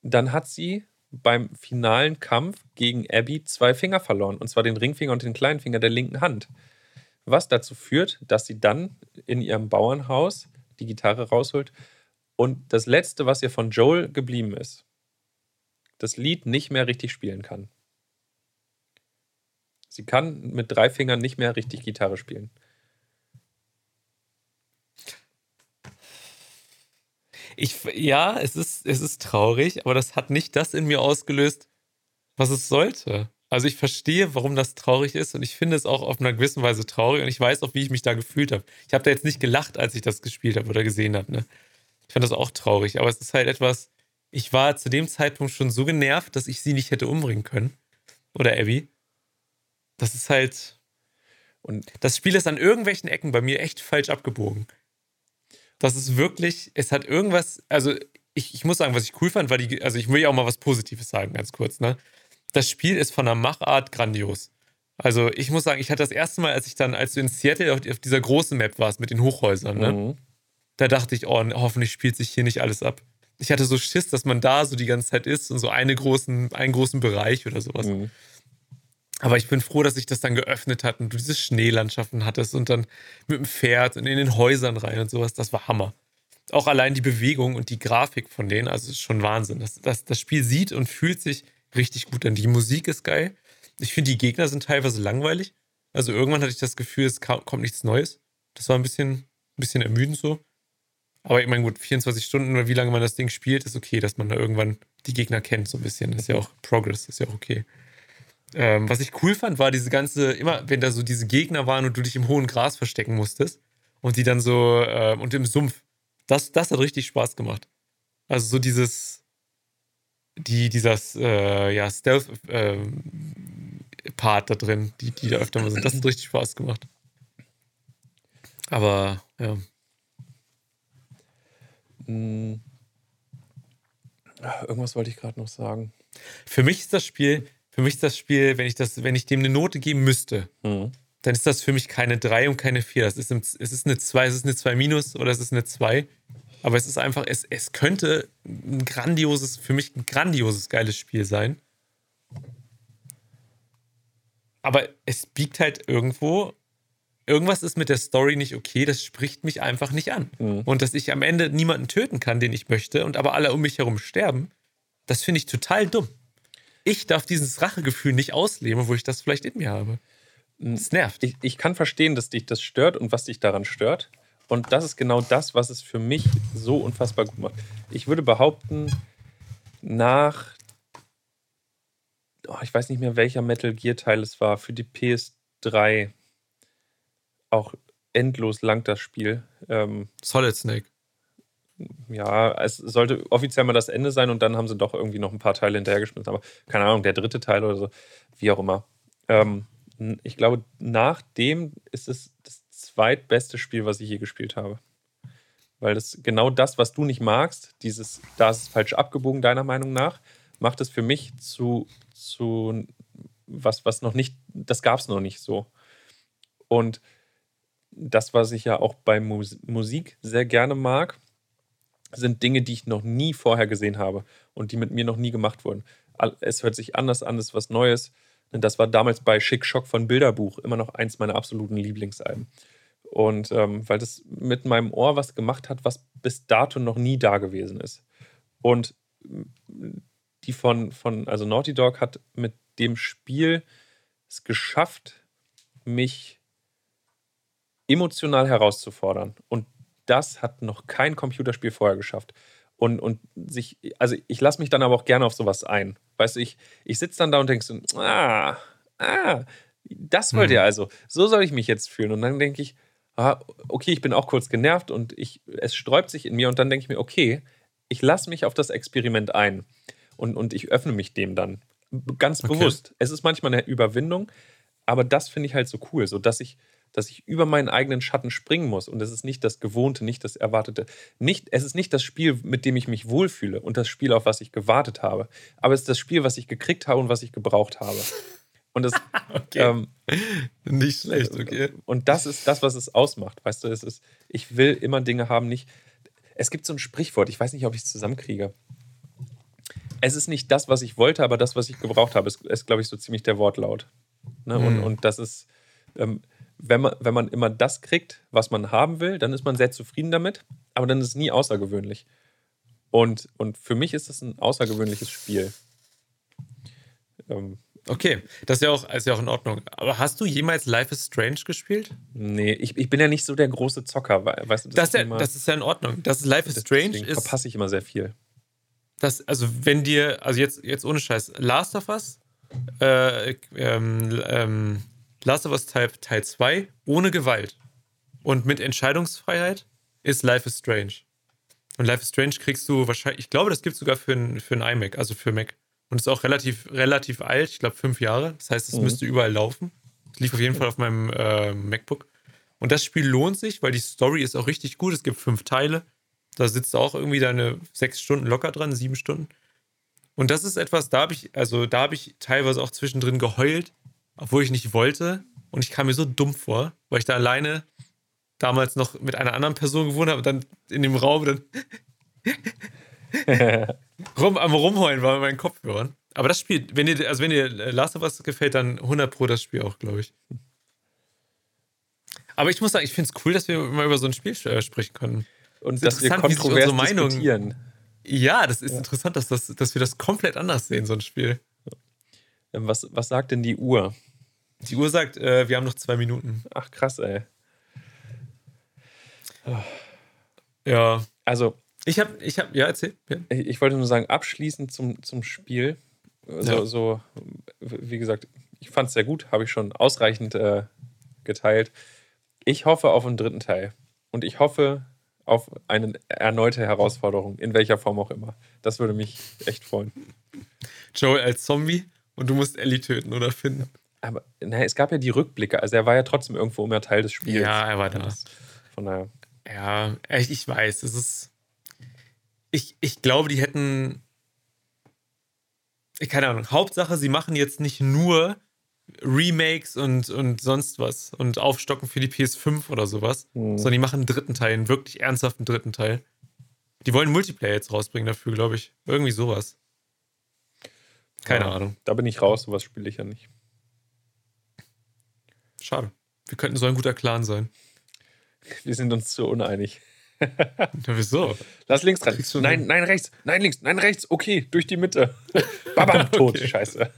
dann hat sie beim finalen Kampf gegen Abby zwei Finger verloren. Und zwar den Ringfinger und den kleinen Finger der linken Hand. Was dazu führt, dass sie dann in ihrem Bauernhaus die Gitarre rausholt und das Letzte, was ihr von Joel geblieben ist, das Lied nicht mehr richtig spielen kann. Sie kann mit drei Fingern nicht mehr richtig Gitarre spielen. Ich, ja, es ist, es ist traurig, aber das hat nicht das in mir ausgelöst, was es sollte. Also ich verstehe, warum das traurig ist und ich finde es auch auf einer gewissen Weise traurig und ich weiß auch, wie ich mich da gefühlt habe. Ich habe da jetzt nicht gelacht, als ich das gespielt habe oder gesehen habe. Ne? Ich fand das auch traurig, aber es ist halt etwas, ich war zu dem Zeitpunkt schon so genervt, dass ich sie nicht hätte umbringen können. Oder Abby. Das ist halt, Und das Spiel ist an irgendwelchen Ecken bei mir echt falsch abgebogen. Das ist wirklich, es hat irgendwas, also ich, ich muss sagen, was ich cool fand, war die, also ich will ja auch mal was Positives sagen, ganz kurz, ne? Das Spiel ist von der Machart grandios. Also ich muss sagen, ich hatte das erste Mal, als ich dann, als du in Seattle auf, auf dieser großen Map warst mit den Hochhäusern, ne? Mhm. Da dachte ich, oh, hoffentlich spielt sich hier nicht alles ab. Ich hatte so Schiss, dass man da so die ganze Zeit ist und so eine großen, einen großen Bereich oder sowas. Mhm. Aber ich bin froh, dass sich das dann geöffnet hat und du diese Schneelandschaften hattest und dann mit dem Pferd und in den Häusern rein und sowas. Das war Hammer. Auch allein die Bewegung und die Grafik von denen, also ist schon Wahnsinn. Das, das, das Spiel sieht und fühlt sich richtig gut an. Die Musik ist geil. Ich finde, die Gegner sind teilweise langweilig. Also irgendwann hatte ich das Gefühl, es kommt nichts Neues. Das war ein bisschen, ein bisschen ermüdend so. Aber ich meine, gut, 24 Stunden oder wie lange man das Ding spielt, ist okay, dass man da irgendwann die Gegner kennt, so ein bisschen. Das ist ja auch Progress, ist ja auch okay. Ähm, was ich cool fand, war diese ganze, immer wenn da so diese Gegner waren und du dich im hohen Gras verstecken musstest und die dann so, äh, und im Sumpf. Das, das hat richtig Spaß gemacht. Also so dieses, die, dieses, äh, ja, Stealth-Part da drin, die, die da öfter mal sind, das hat richtig Spaß gemacht. Aber, ja. Ah, Irgendwas wollte ich gerade noch sagen. Für mich ist das Spiel, für mich ist das Spiel, wenn ich das, wenn ich dem eine Note geben müsste, Mhm. dann ist das für mich keine 3 und keine 4. Das ist, im, es ist eine 2, es ist eine 2 minus oder es ist eine 2. Aber es ist einfach, es, es könnte ein grandioses, für mich ein grandioses, geiles Spiel sein. Aber es biegt halt irgendwo, irgendwas ist mit der Story nicht okay, das spricht mich einfach nicht an. Mhm. Und dass ich am Ende niemanden töten kann, den ich möchte, und aber alle um mich herum sterben, das finde ich total dumm. Ich darf dieses Rachegefühl nicht ausleben, wo ich das vielleicht in mir habe. Das nervt. Ich, ich kann verstehen, dass dich das stört und was dich daran stört. Und das ist genau das, was es für mich so unfassbar gut macht. Ich würde behaupten, nach, oh, ich weiß nicht mehr, welcher Metal Gear Teil es war, für die PS3, auch endlos lang das Spiel. Ähm, Solid Snake. ja, es sollte offiziell mal das Ende sein und dann haben sie doch irgendwie noch ein paar Teile hinterhergeschmissen. Aber keine Ahnung, der dritte Teil oder so, wie auch immer. Ähm, ich glaube, nach dem ist es das zweitbeste Spiel, was ich je gespielt habe. Weil das genau das, was du nicht magst, dieses, da ist es falsch abgebogen, deiner Meinung nach, macht es für mich zu, zu was, was noch nicht, das gab es noch nicht so. Und das, was ich ja auch bei Mus Musik sehr gerne mag, sind Dinge, die ich noch nie vorher gesehen habe und die mit mir noch nie gemacht wurden. Es hört sich anders an, es ist was Neues. Und Das war damals bei Schick Schock von Bilderbuch immer noch eins meiner absoluten Lieblingsalben. Und ähm, weil das mit meinem Ohr was gemacht hat, was bis dato noch nie da gewesen ist. Und mm, die von, von, also Naughty Dog hat mit dem Spiel es geschafft, mich emotional herauszufordern. Und das hat noch kein Computerspiel vorher geschafft. Und, und sich, also ich lasse mich dann aber auch gerne auf sowas ein. Weißt du, ich, ich sitze dann da und denke so, ah, ah, das wollt ihr also. So soll ich mich jetzt fühlen. Und dann denke ich, ah, okay, ich bin auch kurz genervt und ich, es sträubt sich in mir und dann denke ich mir, okay, ich lasse mich auf das Experiment ein. Und, und ich öffne mich dem dann. Ganz Okay. bewusst. Es ist manchmal eine Überwindung, aber das finde ich halt so cool, so dass ich, dass ich über meinen eigenen Schatten springen muss. Und es ist nicht das Gewohnte, nicht das Erwartete. Nicht, es ist nicht das Spiel, mit dem ich mich wohlfühle und das Spiel, auf was ich gewartet habe. Aber es ist das Spiel, was ich gekriegt habe und was ich gebraucht habe. Und das, Okay. ähm, nicht schlecht, okay. und das ist das, was es ausmacht. Weißt du, es ist, ich will immer Dinge haben, nicht. Es gibt so ein Sprichwort, ich weiß nicht, ob ich es zusammenkriege. Es ist nicht das, was ich wollte, aber das, was ich gebraucht habe, ist, ist glaube ich, so ziemlich der Wortlaut. Ne? Und, Hm. und das ist, ähm, wenn, man, wenn man immer das kriegt, was man haben will, dann ist man sehr zufrieden damit, aber dann ist es nie außergewöhnlich. Und, und für mich ist das ein außergewöhnliches Spiel. Ähm, Okay, das ist ja, auch, ist ja auch in Ordnung. Aber hast du jemals Life is Strange gespielt? nee, ich, ich bin ja nicht so der große Zocker, weißt du, Das, ist ja, das ist ja in Ordnung. Das ist Life is Strange ist, verpasse ich immer sehr viel. das, also wenn dir, also jetzt, jetzt ohne Scheiß, Last of Us, äh, ähm, ähm, Last of Us Teil, Teil 2 ohne Gewalt und mit Entscheidungsfreiheit ist Life is Strange. Und Life is Strange kriegst du wahrscheinlich, ich glaube, das gibt es sogar für ein, für ein iMac, also für Mac. Und ist auch relativ, relativ alt, ich glaube fünf Jahre. Das heißt, es Mhm. müsste überall laufen. Es lief auf jeden Fall auf meinem äh, MacBook. Und das Spiel lohnt sich, weil die Story ist auch richtig gut. Es gibt fünf Teile. Da sitzt du auch irgendwie deine sechs Stunden locker dran, sieben Stunden. Und das ist etwas, da habe ich, also da habe ich teilweise auch zwischendrin geheult, obwohl ich nicht wollte. Und ich kam mir so dumm vor, weil ich da alleine damals noch mit einer anderen Person gewohnt habe und dann in dem Raum dann rum, am Rumheulen war mit meinen Kopfhörern. Aber das Spiel, wenn dir, also wenn dir Last of Us gefällt, dann 100 Pro das Spiel auch, glaube ich. Aber ich muss sagen, ich finde es cool, dass wir mal über so ein Spiel äh, sprechen können. Und ist dass wir interessant, wie sich kontrovers unsere Meinung- diskutieren. Ja, das ist interessant, dass, das, dass wir das komplett anders sehen, so ein Spiel. Ähm, Was, was sagt denn die Uhr? Die Uhr sagt, äh, wir haben noch zwei Minuten. Ach, krass, ey. Ja. Also, Ich habe, ich habe, ja, erzähl. Ja. ich ich wollte nur sagen, abschließend zum, zum Spiel. So, Ja. so, wie gesagt, ich fand es sehr gut, habe ich schon ausreichend äh, geteilt. Ich hoffe auf einen dritten Teil. Und ich hoffe auf eine erneute Herausforderung, in welcher Form auch immer. Das würde mich echt freuen. Joel als Zombie und du musst Ellie töten oder finden. Aber naja, es gab ja die Rückblicke, also er war ja trotzdem irgendwo immer Teil des Spiels. Ja, er war da. Von daher. Ja, echt, ich weiß, es ist. Ich, ich glaube, die hätten. keine Ahnung, Hauptsache, sie machen jetzt nicht nur Remakes und, und sonst was und aufstocken für die PS5 oder sowas, mhm. sondern die machen einen dritten Teil, einen wirklich ernsthaften dritten Teil. Die wollen Multiplayer jetzt rausbringen dafür, glaube ich. Irgendwie sowas. Keine ja, Ahnung. Da bin ich raus, sowas spiele ich ja nicht. Schade. Wir könnten so ein guter Clan sein. Wir sind uns zu uneinig. Na, wieso? Lass links dran. Nein, nein, rechts. Nein, links. Nein, rechts. Okay, durch die Mitte. Baba, tot. Scheiße.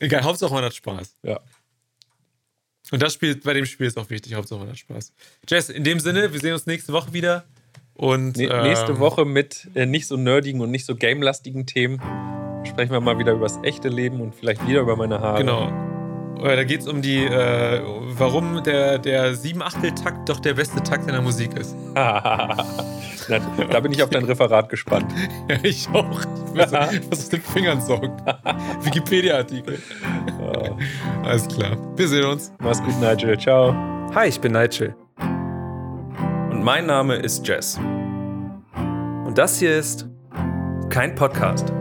Egal, Hauptsache man hat Spaß. Ja. Und das Spiel, bei dem Spiel ist auch wichtig, Hauptsache man hat Spaß. Jess, in dem Sinne, wir sehen uns nächste Woche wieder. Und, ne nächste ähm, Woche mit äh, nicht so nerdigen und nicht so gamelastigen Themen. Sprechen wir mal wieder über das echte Leben und vielleicht wieder über meine Haare. Genau. Da geht es um die, äh, warum der, der Sieben-Achtel-Takt doch der beste Takt in der Musik ist. Da bin ich auf dein Referat gespannt. ja, ich auch. Ich was aus den Fingern saugt. Wikipedia-Artikel. Alles klar. Wir sehen uns. Mach's gut, Nigel. Ciao. Hi, ich bin Nigel. Und mein Name ist Jess. Und das hier ist kein Podcast.